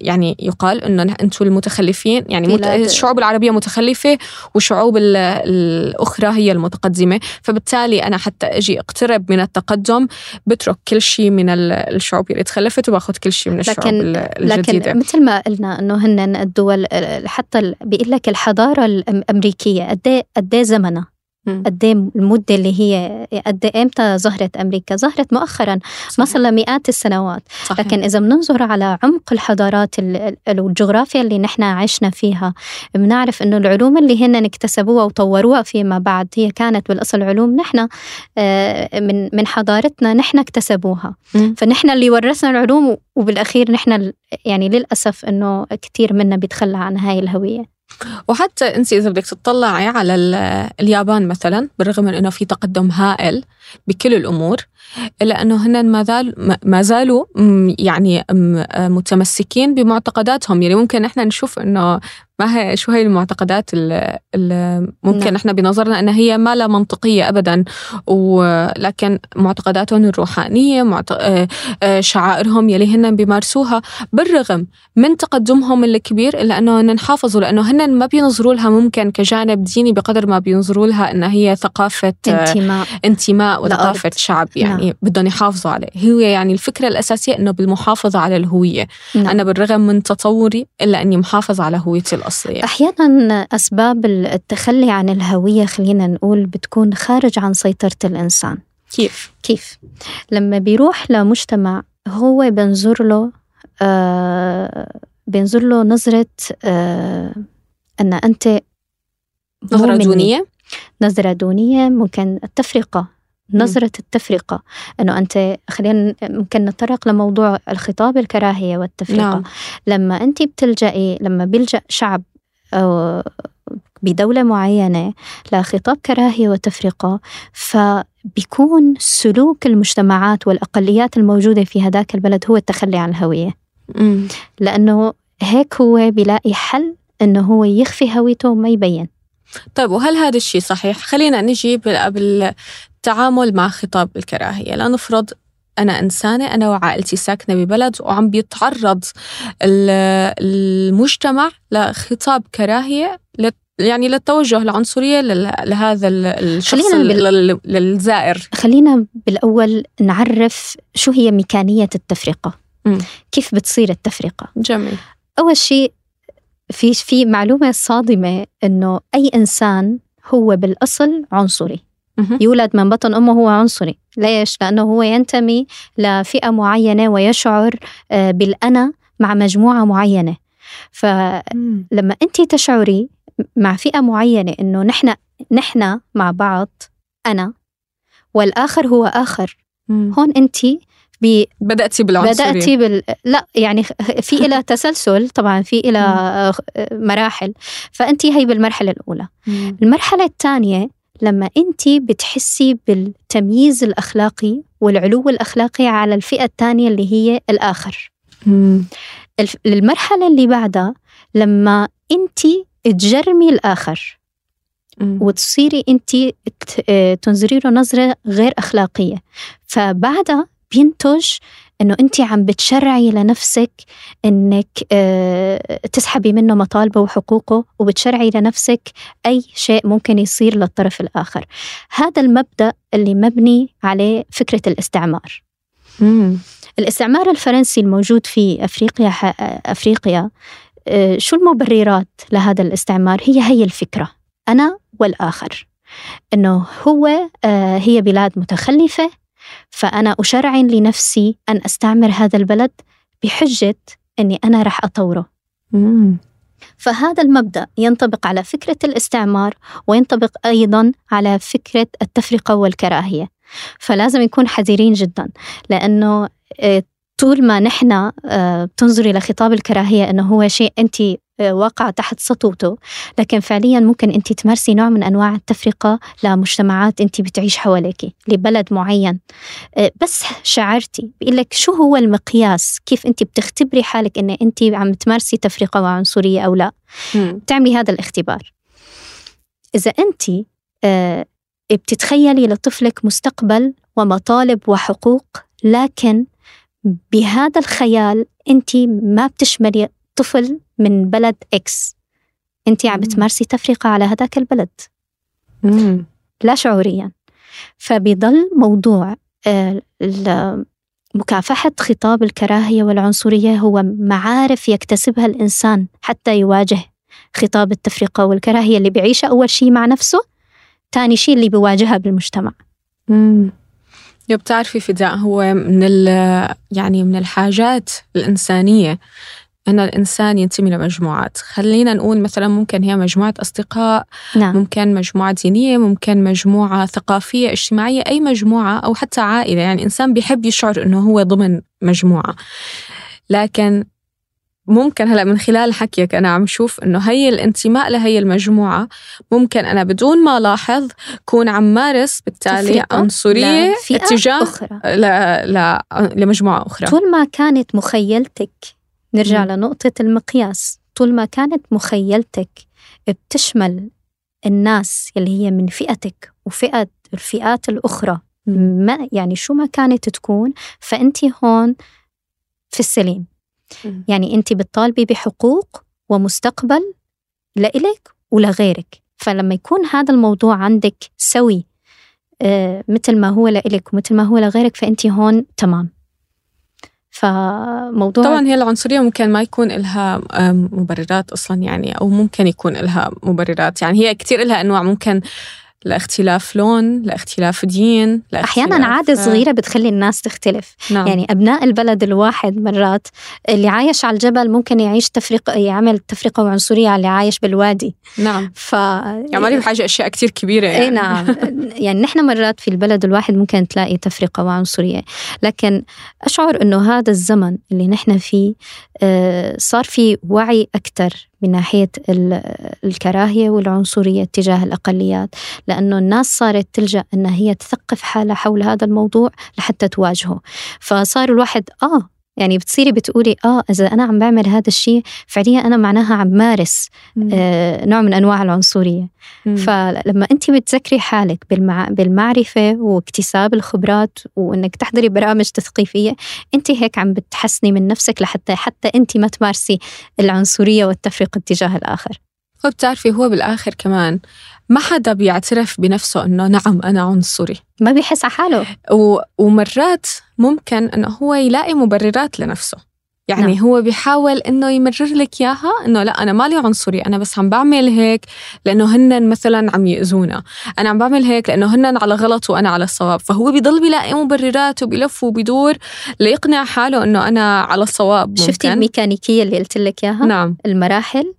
يعني يقال أنه أنتم المتخلفين. يعني مت... الشعوب العربية متخلفة والشعوب الأخرى هي المتقدمة. فبالتالي أنا حتى أجي أقترب من التقدم بترك كل شيء من الشعوب اللي تخلفت وباخذ كل شيء من الشعوب لكن الجديدة لكن مثل ما قلنا أنه هن الدول حتى بيقول لك الحضارة الأمريكية قد إيه قد إيه زمنها؟ قد إيه المدة اللي هي قد إيه إمتى ظهرت أمريكا؟ ظهرت مؤخرا صار لها مئات السنوات. صحيح. لكن إذا بننظر على عمق الحضارات والجغرافيا اللي نحن عشنا فيها بنعرف إنه العلوم اللي هن اكتسبوها وطوروها فيما بعد هي كانت بالأصل علوم نحن آه، من من حضارتنا نحن اكتسبوها. فنحن اللي ورثنا العلوم وبالأخير نحن يعني للأسف إنه كثير منا بيتخلى عن هاي الهوية. وحتى انت إذا بدك تطلعي على اليابان مثلا بالرغم من إنه في تقدم هائل بكل الأمور إلا إنه هن ما زال ما زالوا يعني متمسكين بمعتقداتهم. يعني ممكن إحنا نشوف إنه ما هي شو هي المعتقدات اللي ممكن نعم. إحنا بنظرنا انها هي ما لا منطقية ابدا ولكن معتقداتهم الروحانية. آه، آه، شعائرهم يلي هن بيمارسوها بالرغم من تقدمهم الكبير إلا أنه هن حافظوا لأنه هن ما بينظروا لها ممكن كجانب ديني بقدر ما بينظروا لها انها هي ثقافة آه، انتماء انتماء وثقافة شعب يعني نعم. بدهم يحافظوا عليه هي يعني الفكرة الأساسية إنه بالمحافظة على الهوية نعم. أنا بالرغم من تطوري إلا أني محافظ على هويتي الأصلية أحيانا أسباب التخلي عن الهوية خلينا نقول بتكون خارج عن سيطرة الإنسان كيف؟ كيف؟ لما بيروح لمجتمع هو بنظر له آه بينظر له نظرة آه أن أنت نظرة دونية؟ نظرة دونية ممكن التفرقة نظرة التفرقة. أنه أنت خلينا ممكن نتطرق لموضوع الخطاب الكراهية والتفرقة. نعم. لما أنت بتلجئي لما بيلجأ شعب أو بدولة معينة لخطاب كراهية وتفرقة فبيكون سلوك المجتمعات والأقليات الموجودة في هذاك البلد هو التخلي عن الهوية. لأنه هيك هو بيلاقي حل أنه هو يخفي هويته وما يبين. طيب وهل هذا الشيء صحيح؟ خلينا نجي بالتعامل مع خطاب الكراهية. لنفرض أنا إنسانة أنا وعائلتي ساكنة ببلد وعم بيتعرض المجتمع لخطاب كراهية يعني للتوجه العنصرية لهذا الشخص بال... للزائر. خلينا بالأول نعرف شو هي ميكانية التفرقة. مم. كيف بتصير التفرقة؟ جميل. أول شيء في في معلومة صادمة إنه أي إنسان هو بالأصل عنصري. يولد من بطن أمه هو عنصري. ليش؟ لأنه هو ينتمي لفئة معينة ويشعر آه، بالأنا مع مجموعة معينة. فلما أنت تشعري مع فئة معينة إنه نحن نحن مع بعض أنا والآخر هو آخر مم. هون أنت ب... بدأتي بالعنصرية. بدأتي بال... لا يعني في إلى تسلسل طبعا في إلى آه، مراحل. فأنت هي بالمرحلة الأولى. مم. المرحلة الثانية لما أنت بتحسي بالتمييز الأخلاقي والعلو الأخلاقي على الفئة الثانية اللي هي الآخر مم. المرحلة اللي بعدها لما أنت تجرمي الآخر مم. وتصيري أنت آه، تنظري له نظرة غير أخلاقية فبعدها بينتج إنه انت عم بتشرعي لنفسك إنك آه، تسحبي منه مطالبه وحقوقه وبتشرعي لنفسك أي شيء ممكن يصير للطرف الآخر. هذا المبدأ اللي مبني عليه فكرة الاستعمار. مم. الاستعمار الفرنسي الموجود في أفريقيا أفريقيا آه، شو المبررات لهذا الاستعمار؟ هي هي الفكرة أنا والآخر. إنه هو آه، هي بلاد متخلفة فأنا اشرعن لنفسي أن أستعمر هذا البلد بحجة أني أنا رح أطوره مم. فهذا المبدأ ينطبق على فكرة الاستعمار وينطبق أيضا على فكرة التفرقة والكراهية فلازم نكون حذرين جدا لأنه آه، طول ما نحن آه، بتنظري لخطاب الكراهية إنه هو شيء انت آه، واقعه تحت سطوته. لكن فعليا ممكن انت تمارسي نوع من أنواع التفرقة لمجتمعات انت بتعيش حواليك لبلد معين. آه، بس شعرتي بيقول لك شو هو المقياس؟ كيف انت بتختبري حالك إن انت عم تمارسي تفرقة وعنصريه أو لا؟ مم. بتعملي هذا الاختبار. إذا أنت آه، بتتخيلي لطفلك مستقبل ومطالب وحقوق لكن بهذا الخيال أنت ما بتشملي طفل من بلد إكس أنت عم. بتمارسي تفرقة على هذاك البلد مم. لا شعوريا فبيضل موضوع آه، مكافحة خطاب الكراهية والعنصرية هو معارف يكتسبها الإنسان حتى يواجه خطاب التفرقة والكراهية اللي بيعيشها أول شيء مع نفسه تاني شيء اللي بيواجهها بالمجتمع مم. يا بتعرفي فداء هو من ال- يعني من الحاجات الإنسانية أن الإنسان ينتمي لمجموعات خلينا نقول مثلا ممكن هي مجموعة أصدقاء نعم. ممكن مجموعة دينية ممكن مجموعة ثقافية اجتماعية أي مجموعة أو حتى عائلة. يعني إنسان بيحب يشعر إنه هو ضمن مجموعة. لكن ممكن هلأ من خلال حكيك أنا عم شوف إنه هي الانتماء لهي المجموعة ممكن أنا بدون ما لاحظ كون عم مارس بالتالي عنصرية اتجاه أخرى. ل... ل... لمجموعة أخرى. طول ما كانت مخيلتك نرجع مم. لنقطة المقياس طول ما كانت مخيلتك بتشمل الناس اللي هي من فئتك وفئة الفئات الأخرى. ما يعني شو ما كانت تكون فأنت هون في السليم. يعني أنت بتطالبي بحقوق ومستقبل لإلك ولغيرك فلما يكون هذا الموضوع عندك سوي آه، مثل ما هو لإلك ومثل ما هو لغيرك فأنت هون تمام فموضوع طبعا هي العنصرية ممكن ما يكون لها مبررات أصلا يعني أو ممكن يكون لها مبررات. يعني هي كتير لها أنواع. ممكن لاختلاف لون لاختلاف دين أحيانا لاختلاف- عادة صغيرة بتخلي الناس تختلف. نعم. يعني أبناء البلد الواحد مرات اللي عايش على الجبل ممكن يعيش تفرقه يعمل تفرقة وعنصريه على اللي عايش بالوادي. نعم. ف يعني بحاجه أشياء كتير كبيرة يعني. اي نعم. يعني نحن مرات في البلد الواحد ممكن تلاقي تفرقة وعنصرية. لكن أشعر إنه هذا الزمن اللي نحن فيه آه، صار في وعي أكثر من ناحية ال- الكراهية والعنصرية تجاه الأقليات لأنه الناس صارت تلجأ انها هي تثقف حالها حول هذا الموضوع لحتى تواجهه. فصار الواحد آه يعني بتصيري بتقولي آه إذا أنا عم بعمل هذا الشيء فعليا أنا معناها عم مارس. آه، نوع من أنواع العنصرية مم. فلما انت بتذكري حالك بالمع... بالمعرفة واكتساب الخبرات وإنك تحضري برامج تثقيفية انت هيك عم بتحسني من نفسك لحتى حتى انت ما تمارسي العنصرية والتفرقه تجاه الآخر هو بتعرفي هو بالآخر كمان ما حدا بيعترف بنفسه إنه نعم أنا عنصري ما بيحس على حاله و... ومرات ممكن انه هو يلاقي مبررات لنفسه. يعني نعم. هو بيحاول إنه يمرر لك إياها إنه لا أنا مالي عنصري أنا بس عم بعمل هيك لأنه هن مثلا عم يأذونا. أنا عم بعمل هيك لأنه هن على غلط وأنا على الصواب. فهو بيضل بيلاقي مبررات وبيلف وبيدور ليقنع حاله إنه أنا على الصواب ممكن. شفتي الميكانيكية اللي قلت لك إياها؟ نعم. المراحل.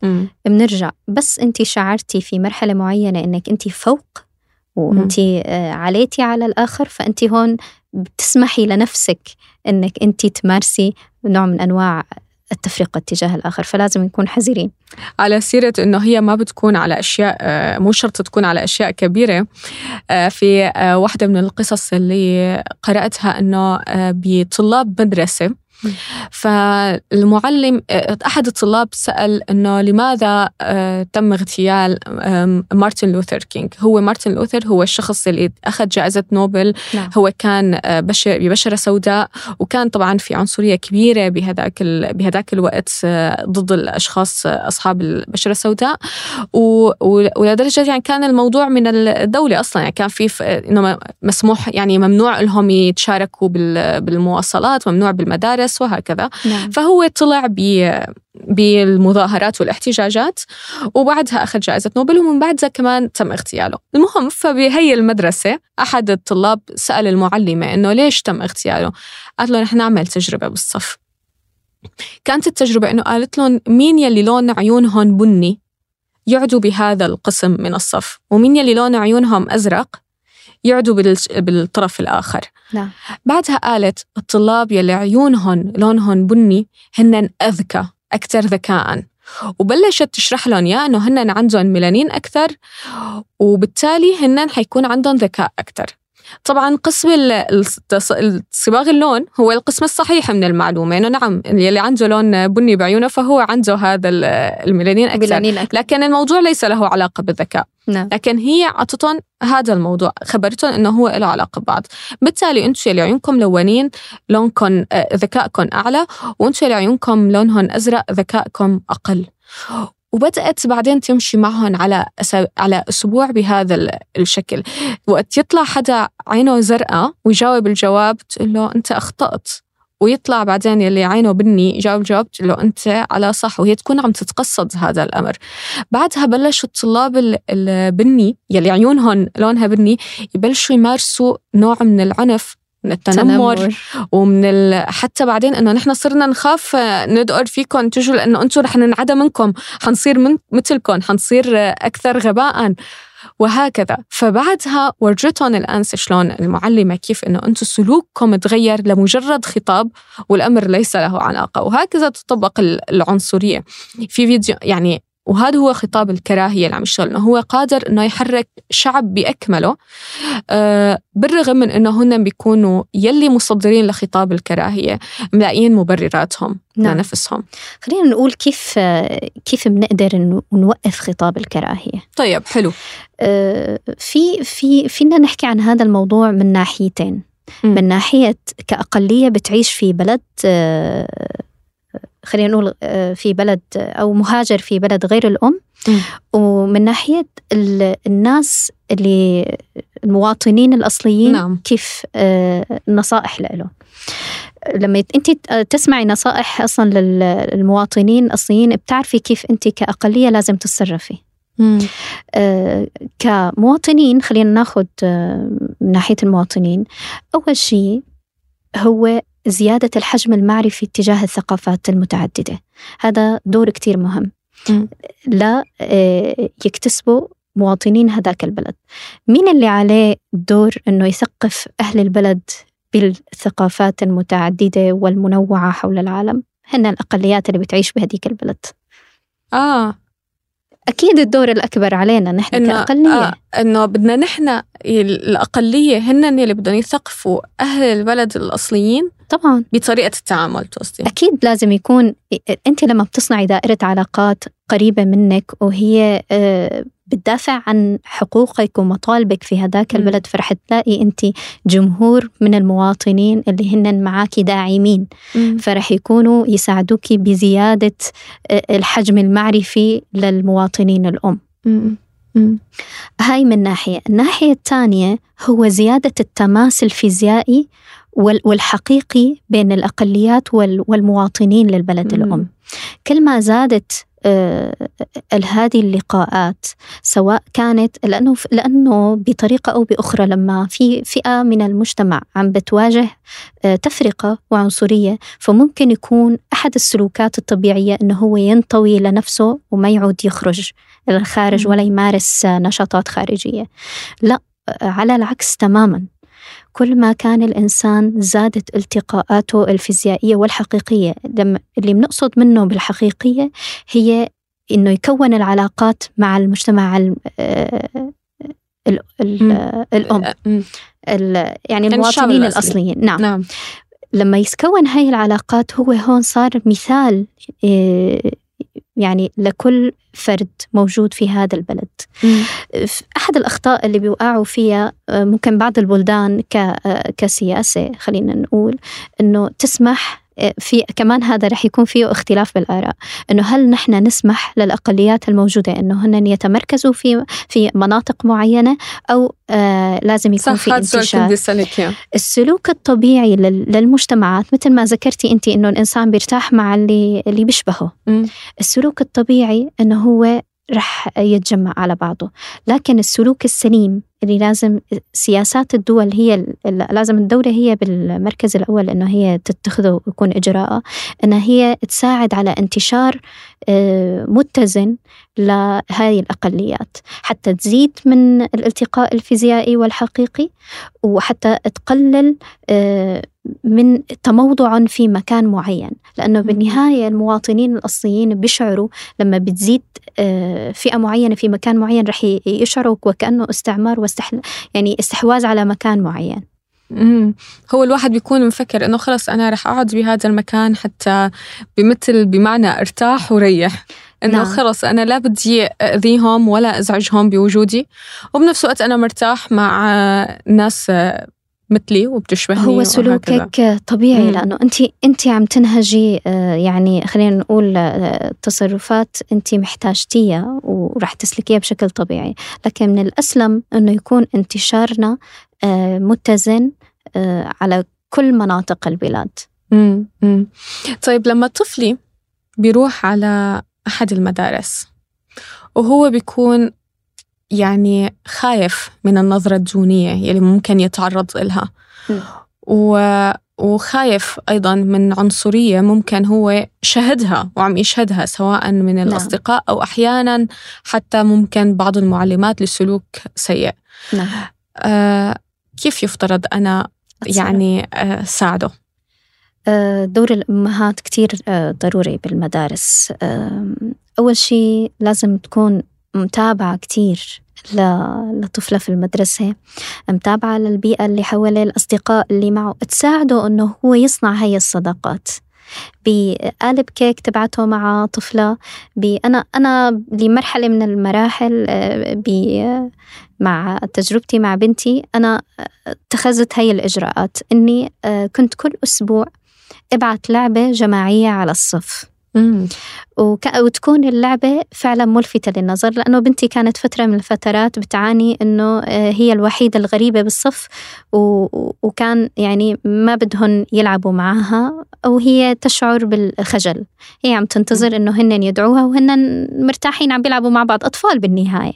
بنرجع بس انت شعرتي في مرحلة معينة إنك انت فوق وانت آه، عليتي على الآخر فانت هون بتسمحي لنفسك إنك انت تمارسي نوع من أنواع التفرقه تجاه الآخر فلازم نكون حذرين على سيرة إنه هي ما بتكون على أشياء آه، مو شرط تكون على أشياء كبيرة آه، في آه، واحدة من القصص اللي قرأتها آه، بطلاب مدرسة. فالمعلم آه، أحد الطلاب سأل إنه لماذا آه، تم اغتيال مارتن لوثر كينج هو مارتن لوثر هو الشخص اللي أخذ جائزة نوبل. نعم. هو كان آه، بشر ببشرة سوداء وكان طبعا في عنصرية كبيرة بهذاك ال... بهذاك الوقت ضد الأشخاص أصحاب البشرة السوداء. و... ولدرجة يعني كان الموضوع من الدولة أصلا. يعني كان في إنه مسموح يعني ممنوع لهم يتشاركوا بال... بالمواصلات ممنوع بالمدارس. وهكذا. نعم. فهو طلع ب بالمظاهرات والاحتجاجات وبعدها أخذ جائزة نوبل ومن بعدها كمان تم اغتياله. المهم فبهي المدرسة أحد الطلاب سأل المعلمة إنه ليش تم اغتياله؟ قالت له نحن نعمل تجربة بالصف. كانت التجربة إنه قالت لهم مين يلي لون عيونهم بني يعدوا بهذا القسم من الصف ومين يلي لون عيونهم أزرق يعدوا بال- بالطرف الآخر. نعم. بعدها قالت الطلاب يلي عيونهم لونهم بني هن أذكى أكثر ذكاء. وبلشت تشرح لهم يا إنه هن عندهم ميلانين أكثر وبالتالي هن حيكون عندهم ذكاء أكثر. طبعا قسم صباغ اللون هو القسم الصحيح من المعلومة. إنه نعم يلي عنده لون بني بعيونه فهو عنده هذا ال- الميلانين بلانين أكثر. لكن الموضوع ليس له علاقة بالذكاء. نعم. لكن هي عطتهم هذا الموضوع خبرتهم إنه هو له علاقة ببعض. بالتالي أنتم اللي عيونكم لونين لونكم آه، ذكائكم أعلى وأنتم اللي عيونكم لونهم أزرق ذكائكم أقل. وبدأت بعدين تمشي معهم على على أسبوع بهذا ال- الشكل. وقت يطلع حدا عينه زرقاء ويجاوب الجواب تقول له أنت أخطأت. ويطلع بعدين يلي عينه بني الجواب تقول له أنت على صح وهي تكون عم تتقصد هذا الأمر. بعدها بلشوا الطلاب ال- البني يلي عيونهم لونها بني يبلشوا يمارسوا نوع من العنف من التنمر ومن ال... حتى بعدين إنه نحن صرنا نخاف آه، ندقر فيكم تجوا لأنه أنتم رح ننعدى منكم. حنصير من مثلكم حنصير آه، أكثر غباء. وهكذا. فبعدها ورجتهم الانسه شلون المعلمة كيف إنه أنتم سلوككم تغير لمجرد خطاب والأمر ليس له علاقة. وهكذا تطبق ال- العنصرية. في فيديو يعني وهذا هو خطاب الكراهية اللي عم يشتغل إنه هو قادر إنه يحرك شعب بأكمله. آه بالرغم من إنه هن بيكونوا يلي مصدرين لخطاب الكراهية ملاقيين مبرراتهم نعم. لنفسهم. خلينا نقول كيف كيف بنقدر نوقف خطاب الكراهية؟ طيب حلو. آه، في في فينا نحكي عن هذا الموضوع من ناحيتين. من ناحية كأقلية بتعيش في بلد آه، خلينا نقول آه، في بلد أو مهاجر في بلد غير الأم. مم. ومن ناحية ال- الناس اللي المواطنين الأصليين نعم. كيف آه، النصائح لهم لما أنت تسمعي نصائح أصلا لل- للمواطنين الأصليين بتعرفي كيف أنت كأقلية لازم تتصرفي. آه، كمواطنين خلينا ناخذ آه، من ناحية المواطنين. أول شيء هو زيادة الحجم المعرفي تجاه الثقافات المتعددة. هذا دور كتير مهم. لا آه، يكتسبوا مواطنين هذاك البلد. مين اللي عليه دور إنه يثقف أهل البلد بالثقافات المتعددة والمنوعة حول العالم؟ هن الأقليات اللي بتعيش بهديك البلد. آه. أكيد الدور الأكبر علينا نحن إنه كأقلية. آه إنه بدنا نحن الأقلية هن اللي بدهم يثقفوا أهل البلد الأصليين طبعا. بطريقة التعامل توصي أكيد لازم يكون أنت لما بتصنعي دائرة علاقات قريبة منك وهي آه، بتدافع عن حقوقك ومطالبك في هذاك مم. البلد فرح تلاقي أنت جمهور من المواطنين اللي هن معاكي داعمين. فرح يكونوا يساعدوك بزيادة آه، الحجم المعرفي للمواطنين الأم. هاي من ناحية. الناحية الثانية هو زيادة التماس الفيزيائي والحقيقي بين الأقليات والمواطنين للبلد الأم. كل ما زادت آه، هذه اللقاءات سواء كانت لأنه لأنه بطريقة أو بأخرى لما في فئة من المجتمع عم بتواجه آه، تفرقة وعنصرية فممكن يكون أحد السلوكات الطبيعية أنه هو ينطوي لنفسه وما يعود يخرج إلى الخارج ولا يمارس نشاطات خارجية. لا على العكس تماما. كل ما كان الإنسان زادت التقاءاته الفيزيائية والحقيقية اللي بنقصد منه بالحقيقية هي إنه يكون العلاقات مع المجتمع آه، الأم. يعني المواطنين الأصليين. نعم. نعم. لما يتكون هاي العلاقات هو هون صار مثال آه، يعني لكل فرد موجود في هذا البلد. أحد الأخطاء اللي بيوقعوا فيها آه، ممكن بعض البلدان آه، كسياسة خلينا نقول أنه تسمح في كمان هذا رح يكون فيه اختلاف بالآراء. إنه هل نحن نسمح للأقليات الموجودة إنه هن يتمركزوا في في مناطق معينة أو آه لازم يكون في انتشار؟ السلوك الطبيعي للمجتمعات مثل ما ذكرتي أنت إنه الإنسان بيرتاح مع اللي اللي بيشبهه. م. السلوك الطبيعي إنه هو رح يتجمع على بعضه. لكن السلوك السليم اللي لازم سياسات الدول هي لازم الدولة هي بالمركز الأول إنه هي تتخذه ويكون إجراءه إنها هي تساعد على انتشار متزن لهذه الأقليات حتى تزيد من الالتقاء الفيزيائي والحقيقي وحتى تقلل آه، من تموضع في مكان معين لأنه بالنهاية المواطنين الأصليين بيشعروا لما بتزيد آه، فئة معينة في مكان معين رح يشعروا وكأنه استعمار واستحل يعني استحواذ على مكان معين. مم. هو الواحد بيكون مفكر إنه خلص أنا رح أقعد بهذا المكان حتى بمثل بمعنى أرتاح وريح إنه نعم. خلص أنا لا بدي اذيهم ولا أزعجهم بوجودي وبنفس الوقت أنا مرتاح مع ناس مثلي وبتشبهني هو سلوكك وهكذا. طبيعي مم. لأنه انت انت عم تنهجي آه، يعني خلينا نقول آه، تصرفات انت محتاجتيها وراح تسلكيها بشكل طبيعي لكن من الأسلم إنه يكون انتشارنا آه، متزن على كل مناطق البلاد مم. مم. طيب لما طفلي بيروح على أحد المدارس وهو بيكون يعني خايف من النظرة الدونية يلي ممكن يتعرض لها و... وخايف أيضا من عنصرية ممكن هو شهدها وعم يشهدها سواء من نعم. الأصدقاء أو أحيانا حتى ممكن بعض المعلمات لسلوك سيء نعم. آه كيف يفترض أنا يعني آه ساعده؟ آه، دور الأمهات كتير آه، ضروري بالمدارس أول شيء لازم تكون متابعة كتير لطفلة في المدرسة متابعة للبيئة اللي حواليه الأصدقاء اللي معه تساعده أنه هو يصنع هاي الصداقات. بقالب كيك تبعته مع طفلة أنا أنا لمرحلة من المراحل آه، مع تجربتي مع بنتي أنا اتخذت هاي الإجراءات إني آه، كنت كل أسبوع أبعت لعبة جماعية على الصف. وك... وتكون اللعبة فعلا ملفتة للنظر لأنه بنتي كانت فترة من الفترات بتعاني أنه آه، هي الوحيدة الغريبة بالصف و... وكان يعني ما بدهن يلعبوا معها أو هي تشعر بالخجل. هي عم تنتظر أنه هن يدعوها وهن مرتاحين عم بيلعبوا مع بعض أطفال بالنهاية.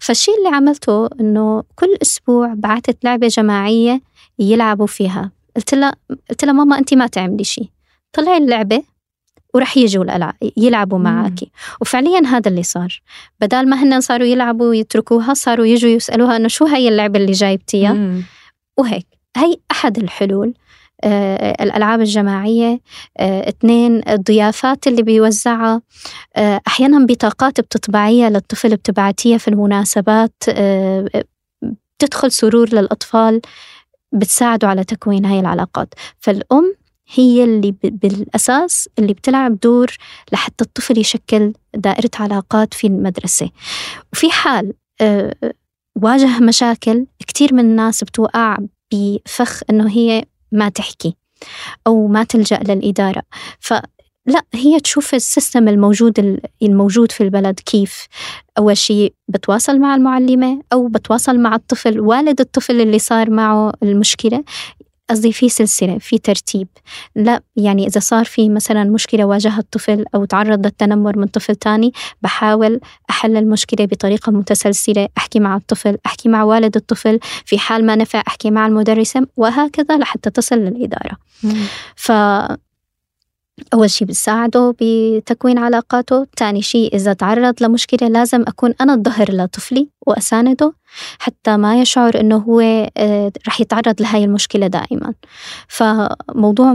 فالشيء اللي عملته أنه كل أسبوع بعثت لعبة جماعية يلعبوا فيها. قلت لها قلت لها ماما أنت ما تعملي شيء طلعي اللعبة ورح يجوا يلعبوا معك. وفعليا هذا اللي صار. بدل ما هن صاروا يلعبوا ويتركوها صاروا يجوا يسألوها إنه شو هي اللعبة اللي جايبتيها؟ وهيك. هي أحد الحلول. آه الألعاب الجماعية آه اثنين الضيافات اللي بيوزعها. آه أحيانا بطاقات بتطبعيها للطفل بتبعتيها في المناسبات. آه بتدخل سرور للأطفال بتساعدوا على تكوين هاي العلاقات. فالأم هي اللي بالأساس اللي بتلعب دور لحتى الطفل يشكل دائرة علاقات في المدرسة. وفي حال آه، واجه مشاكل كتير من الناس بتوقع بفخ إنه هي ما تحكي أو ما تلجأ للإدارة. ف لا هي تشوف السيستم الموجود الموجود في البلد كيف. أول شيء بتواصل مع المعلمة أو بتواصل مع الطفل والد الطفل اللي صار معه المشكلة قصدي في سلسلة في ترتيب. لا يعني إذا صار في مثلا مشكلة واجهها الطفل أو تعرض للتنمر من طفل تاني بحاول أحل المشكلة بطريقة متسلسلة أحكي مع الطفل أحكي مع والد الطفل في حال ما نفع أحكي مع المدرسة وهكذا لحتى تصل للإدارة. ف أول شيء بتساعده بتكوين علاقاته تاني شيء إذا تعرض لمشكلة لازم أكون أنا الظهر لطفلي وأسانده حتى ما يشعر أنه هو آه، رح يتعرض لهاي المشكلة دائما. فموضوع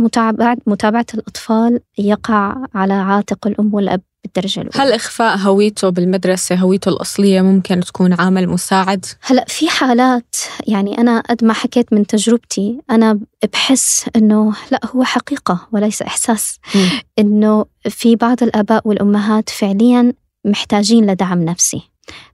متابعة الأطفال يقع على عاتق الأم والأب. بالدرجة الأولى. هل إخفاء هويته بالمدرسة هويته الأصلية ممكن تكون عامل مساعد؟ هلأ في حالات يعني أنا قد ما حكيت من تجربتي أنا بحس إنه لا هو حقيقة وليس إحساس. إنه في بعض الآباء والأمهات فعليا محتاجين لدعم نفسي.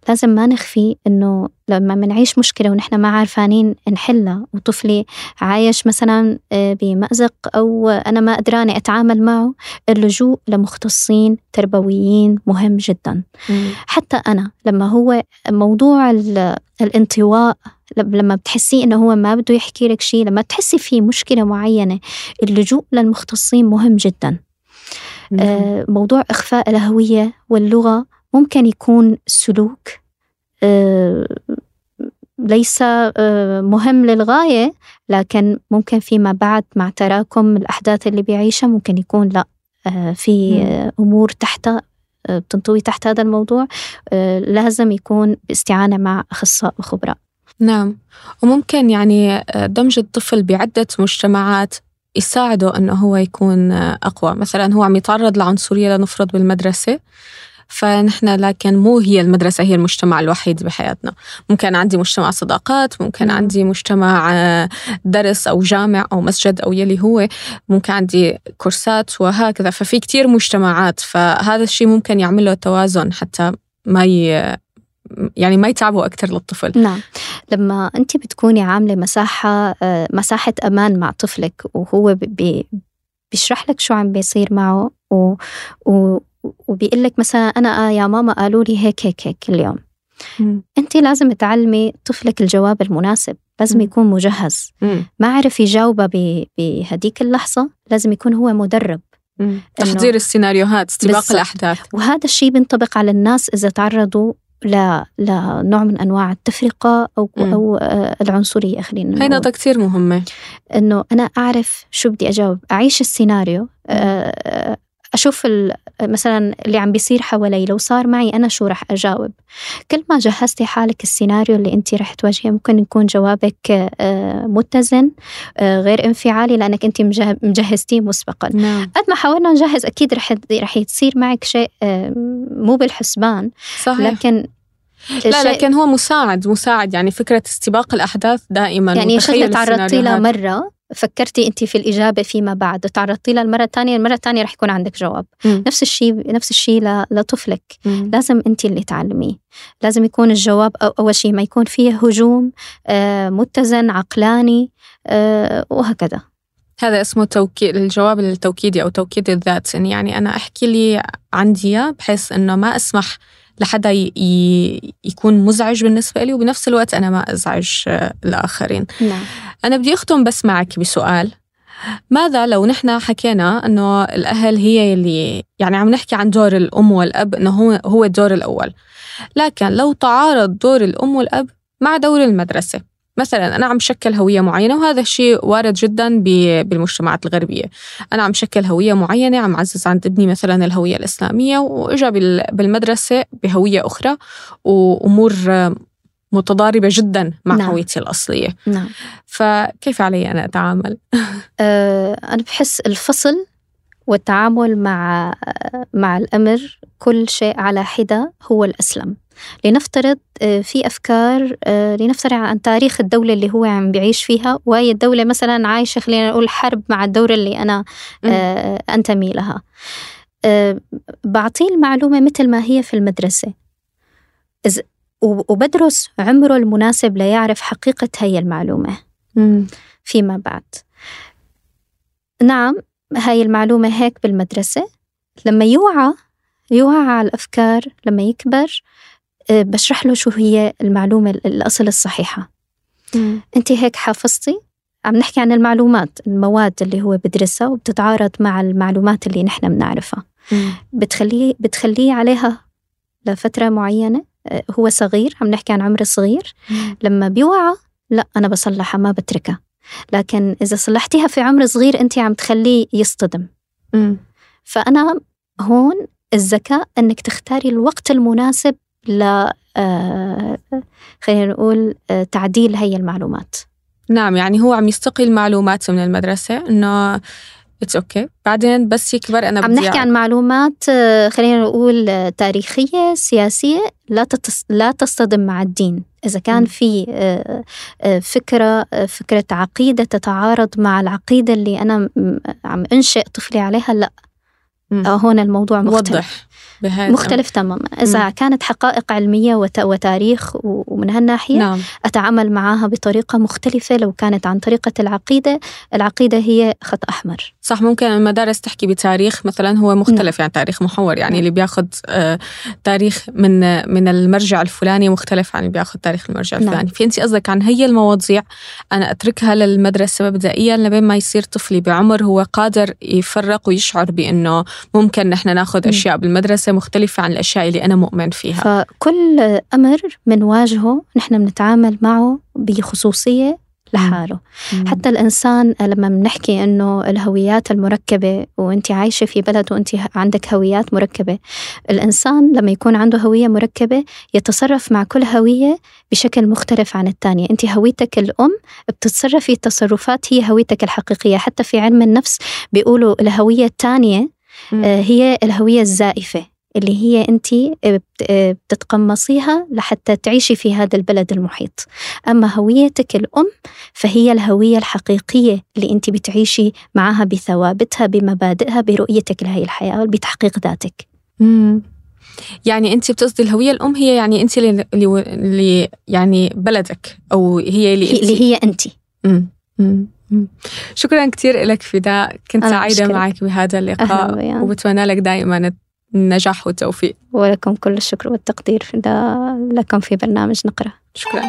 لازم ما نخفي إنه لما منعيش مشكلة ونحن ما عارفانين نحلها. وطفلي عايش مثلا آه، بمأزق أو أنا ما قدرانة أتعامل معه اللجوء لمختصين تربويين مهم جدا. مم. حتى أنا لما هو موضوع الانطواء لما بتحسيه إنه هو ما بده يحكي لك شيء لما تحسي في مشكلة معينة اللجوء للمختصين مهم جدا. آه موضوع إخفاء الهوية واللغة ممكن يكون سلوك آه، ليس آه، مهم للغاية لكن ممكن فيما بعد مع تراكم الأحداث اللي بيعيشها ممكن يكون لا. آه، في أمور تحت بتنطوي تحت هذا الموضوع لازم يكون باستعانة مع أخصائي وخبراء نعم. وممكن يعني دمج الطفل بعدة مجتمعات يساعده أنه هو يكون أقوى. مثلا هو عم يتعرض لعنصرية لنفرض بالمدرسة. فنحن لكن مو هي المدرسة هي المجتمع الوحيد بحياتنا. ممكن عندي مجتمع صداقات ممكن مم. عندي مجتمع آه، درس أو جامع أو مسجد أو يلي هو. ممكن عندي كورسات وهكذا. ففي كتير مجتمعات فهذا الشيء ممكن يعمل له توازن حتى ما ي... يعني ما يتعبوا أكثر للطفل. نعم. لما أنت بتكوني عاملة مساحة آه، مساحة أمان مع طفلك وهو بي بيشرح لك شو عم بيصير معه و... و... وبيقول لك مثلا أنا آه يا ماما قالوا لي هيك هيك هيك اليوم. أنت لازم تعلمي طفلك الجواب المناسب لازم مم. يكون مجهز مم. ما عرف يجاوبها بهديك اللحظة لازم يكون هو مدرب تحضير السيناريوهات استباق بالزبط. الأحداث وهذا الشيء بينطبق على الناس إذا تعرضوا لا لنوع من أنواع التفرقة أو مم. أو آه، العنصرية خلينا هاي نقطة كثير مهمة إنه أنا أعرف شو بدي أجاوب أعيش السيناريو أشوف مثلا اللي عم بيصير حوالي لو صار معي أنا شو رح أجاوب. كل ما جهزتي حالك السيناريو اللي أنت رح تواجهيه ممكن يكون جوابك آه، متزن آه، غير انفعالي لأنك أنت مجهزتيه مسبقا. نعم. قد ما حاولنا نجهز أكيد رح رح يصير معك شيء آه، مو بالحسبان. صحيح. لكن لا لكن هو مساعد مساعد. يعني فكرة استباق الأحداث دائما. يعني شغلة تعرضتي لها مرة فكرتي انت في الإجابة فيما بعد. تعرضتي لها المرة الثانية المرة الثانية رح يكون عندك جواب. م. نفس الشيء نفس الشيء لطفلك. م. لازم انت اللي تعلميه. لازم يكون الجواب أول شيء ما يكون فيه هجوم آه متزن عقلاني آه وهكذا. هذا اسمه توكيد الجواب التوكيدي أو توكيد الذات. يعني أنا أحكي لي عندي بحيث إنه ما أسمح لحدا يكون مزعج بالنسبة لي وبنفس الوقت أنا ما أزعج آه، الآخرين. نعم. أنا بدي أختم بس معك بسؤال. ماذا لو نحن حكينا إنه الأهل هي اللي يعني عم نحكي عن دور الأم والأب إنه هو هو الدور الأول. لكن لو تعارض دور الأم والأب مع دور المدرسة مثلا أنا عم شكل هوية معينة وهذا الشيء وارد جدا بالمجتمعات الغربية أنا عم شكل هوية معينة عم عزز عند ابني مثلا الهوية الإسلامية وإجا بالمدرسة بهوية أخرى وأمور متضاربة جدا مع نعم. هويتي الأصلية نعم. فكيف علي أنا أتعامل؟ أه أنا بحس الفصل والتعامل مع مع الأمر كل شيء على حدة هو الأسلم لنفترض آه، في أفكار آه، لنفترض عن تاريخ الدولة اللي هو عم بيعيش فيها وهي الدولة مثلا عايشة خلينا نقول حرب مع الدولة اللي أنا آه، أنتمي لها. بعطيه المعلومة مثل ما هي في المدرسة. وبدرس عمره المناسب ليعرف حقيقة هي المعلومة. فيما بعد. نعم هاي المعلومة هيك بالمدرسة. لما يوعى يوعى على الأفكار لما يكبر آه، بشرح له شو هي المعلومة الأصل الصحيحة. مم. أنت هيك حافظتي؟ عم نحكي عن المعلومات المواد اللي هو بدرسها وبتتعارض مع المعلومات اللي نحن بنعرفها. بتخليه بتخليه عليها لفترة معينة آه، هو صغير عم نحكي عن عمر صغير. لما بيوعى لا أنا بصلحها ما بتركها. لكن إذا صلحتيها في عمر صغير أنت عم تخليه يصطدم. فأنا هون الذكاء أنك تختاري الوقت المناسب ل آه، خلينا نقول آه، تعديل هي المعلومات. نعم يعني هو عم يستقي المعلومات من المدرسة إنه it's okay. بعدين بس يكبر أنا عم نحكي عن معلومات آه، خلينا نقول تاريخية سياسية لا تتص... لا تصطدم مع الدين. إذا كان في فكرة فكرة عقيدة تتعارض مع العقيدة اللي أنا عم أنشئ طفلي عليها لا. هون الموضوع مختلف. وضح. مختلف تماما إذا مم. كانت حقائق علمية وتاريخ ومن هالناحية نعم. أتعامل معها بطريقة مختلفة لو كانت عن طريقة العقيدة العقيدة هي خط أحمر صح ممكن المدارس تحكي بتاريخ مثلا هو مختلف نعم. يعني تاريخ محور يعني نعم. اللي بياخذ آه تاريخ من من المرجع الفلاني مختلف عن اللي بياخذ تاريخ المرجع نعم. الفلاني في أنت قصدك عن هي المواضيع أنا أتركها للمدرسة مبدئيا لبين ما يصير طفلي بعمر هو قادر يفرق ويشعر بأنه ممكن نحن ناخذ أشياء بالمدرسة مختلفة عن الأشياء اللي أنا مؤمن فيها. فكل أمر بنواجهه نحن بنتعامل معه بخصوصية لحاله. مم. حتى الإنسان لما بنحكي إنه الهويات المركبة وأنت عايشة في بلد وأنت عندك هويات مركبة الإنسان لما يكون عنده هوية مركبة يتصرف مع كل هوية بشكل مختلف عن الثانية أنت هويتك الأم بتتصرفي تصرفات هي هويتك الحقيقية. حتى في علم النفس بيقولوا الهوية الثانية هي الهوية الزائفة اللي هي أنت بتتقمصيها لحتى تعيشي في هذا البلد المحيط. أما هويتك الأم فهي الهوية الحقيقية اللي أنت بتعيشي معها بثوابتها بمبادئها برؤيتك لهي الحياة بتحقيق ذاتك. مم. يعني أنت بتقصدي الهوية الأم هي يعني أنت اللي, اللي يعني بلدك أو هي اللي أنت؟ اللي هي أنت. شكرا كثير لك فداء كنت سعيدة معك بهذا اللقاء وبتمنى لك دائما النجاح والتوفيق. ولكم كل الشكر والتقدير لكم في برنامج نقرأ. شكرا.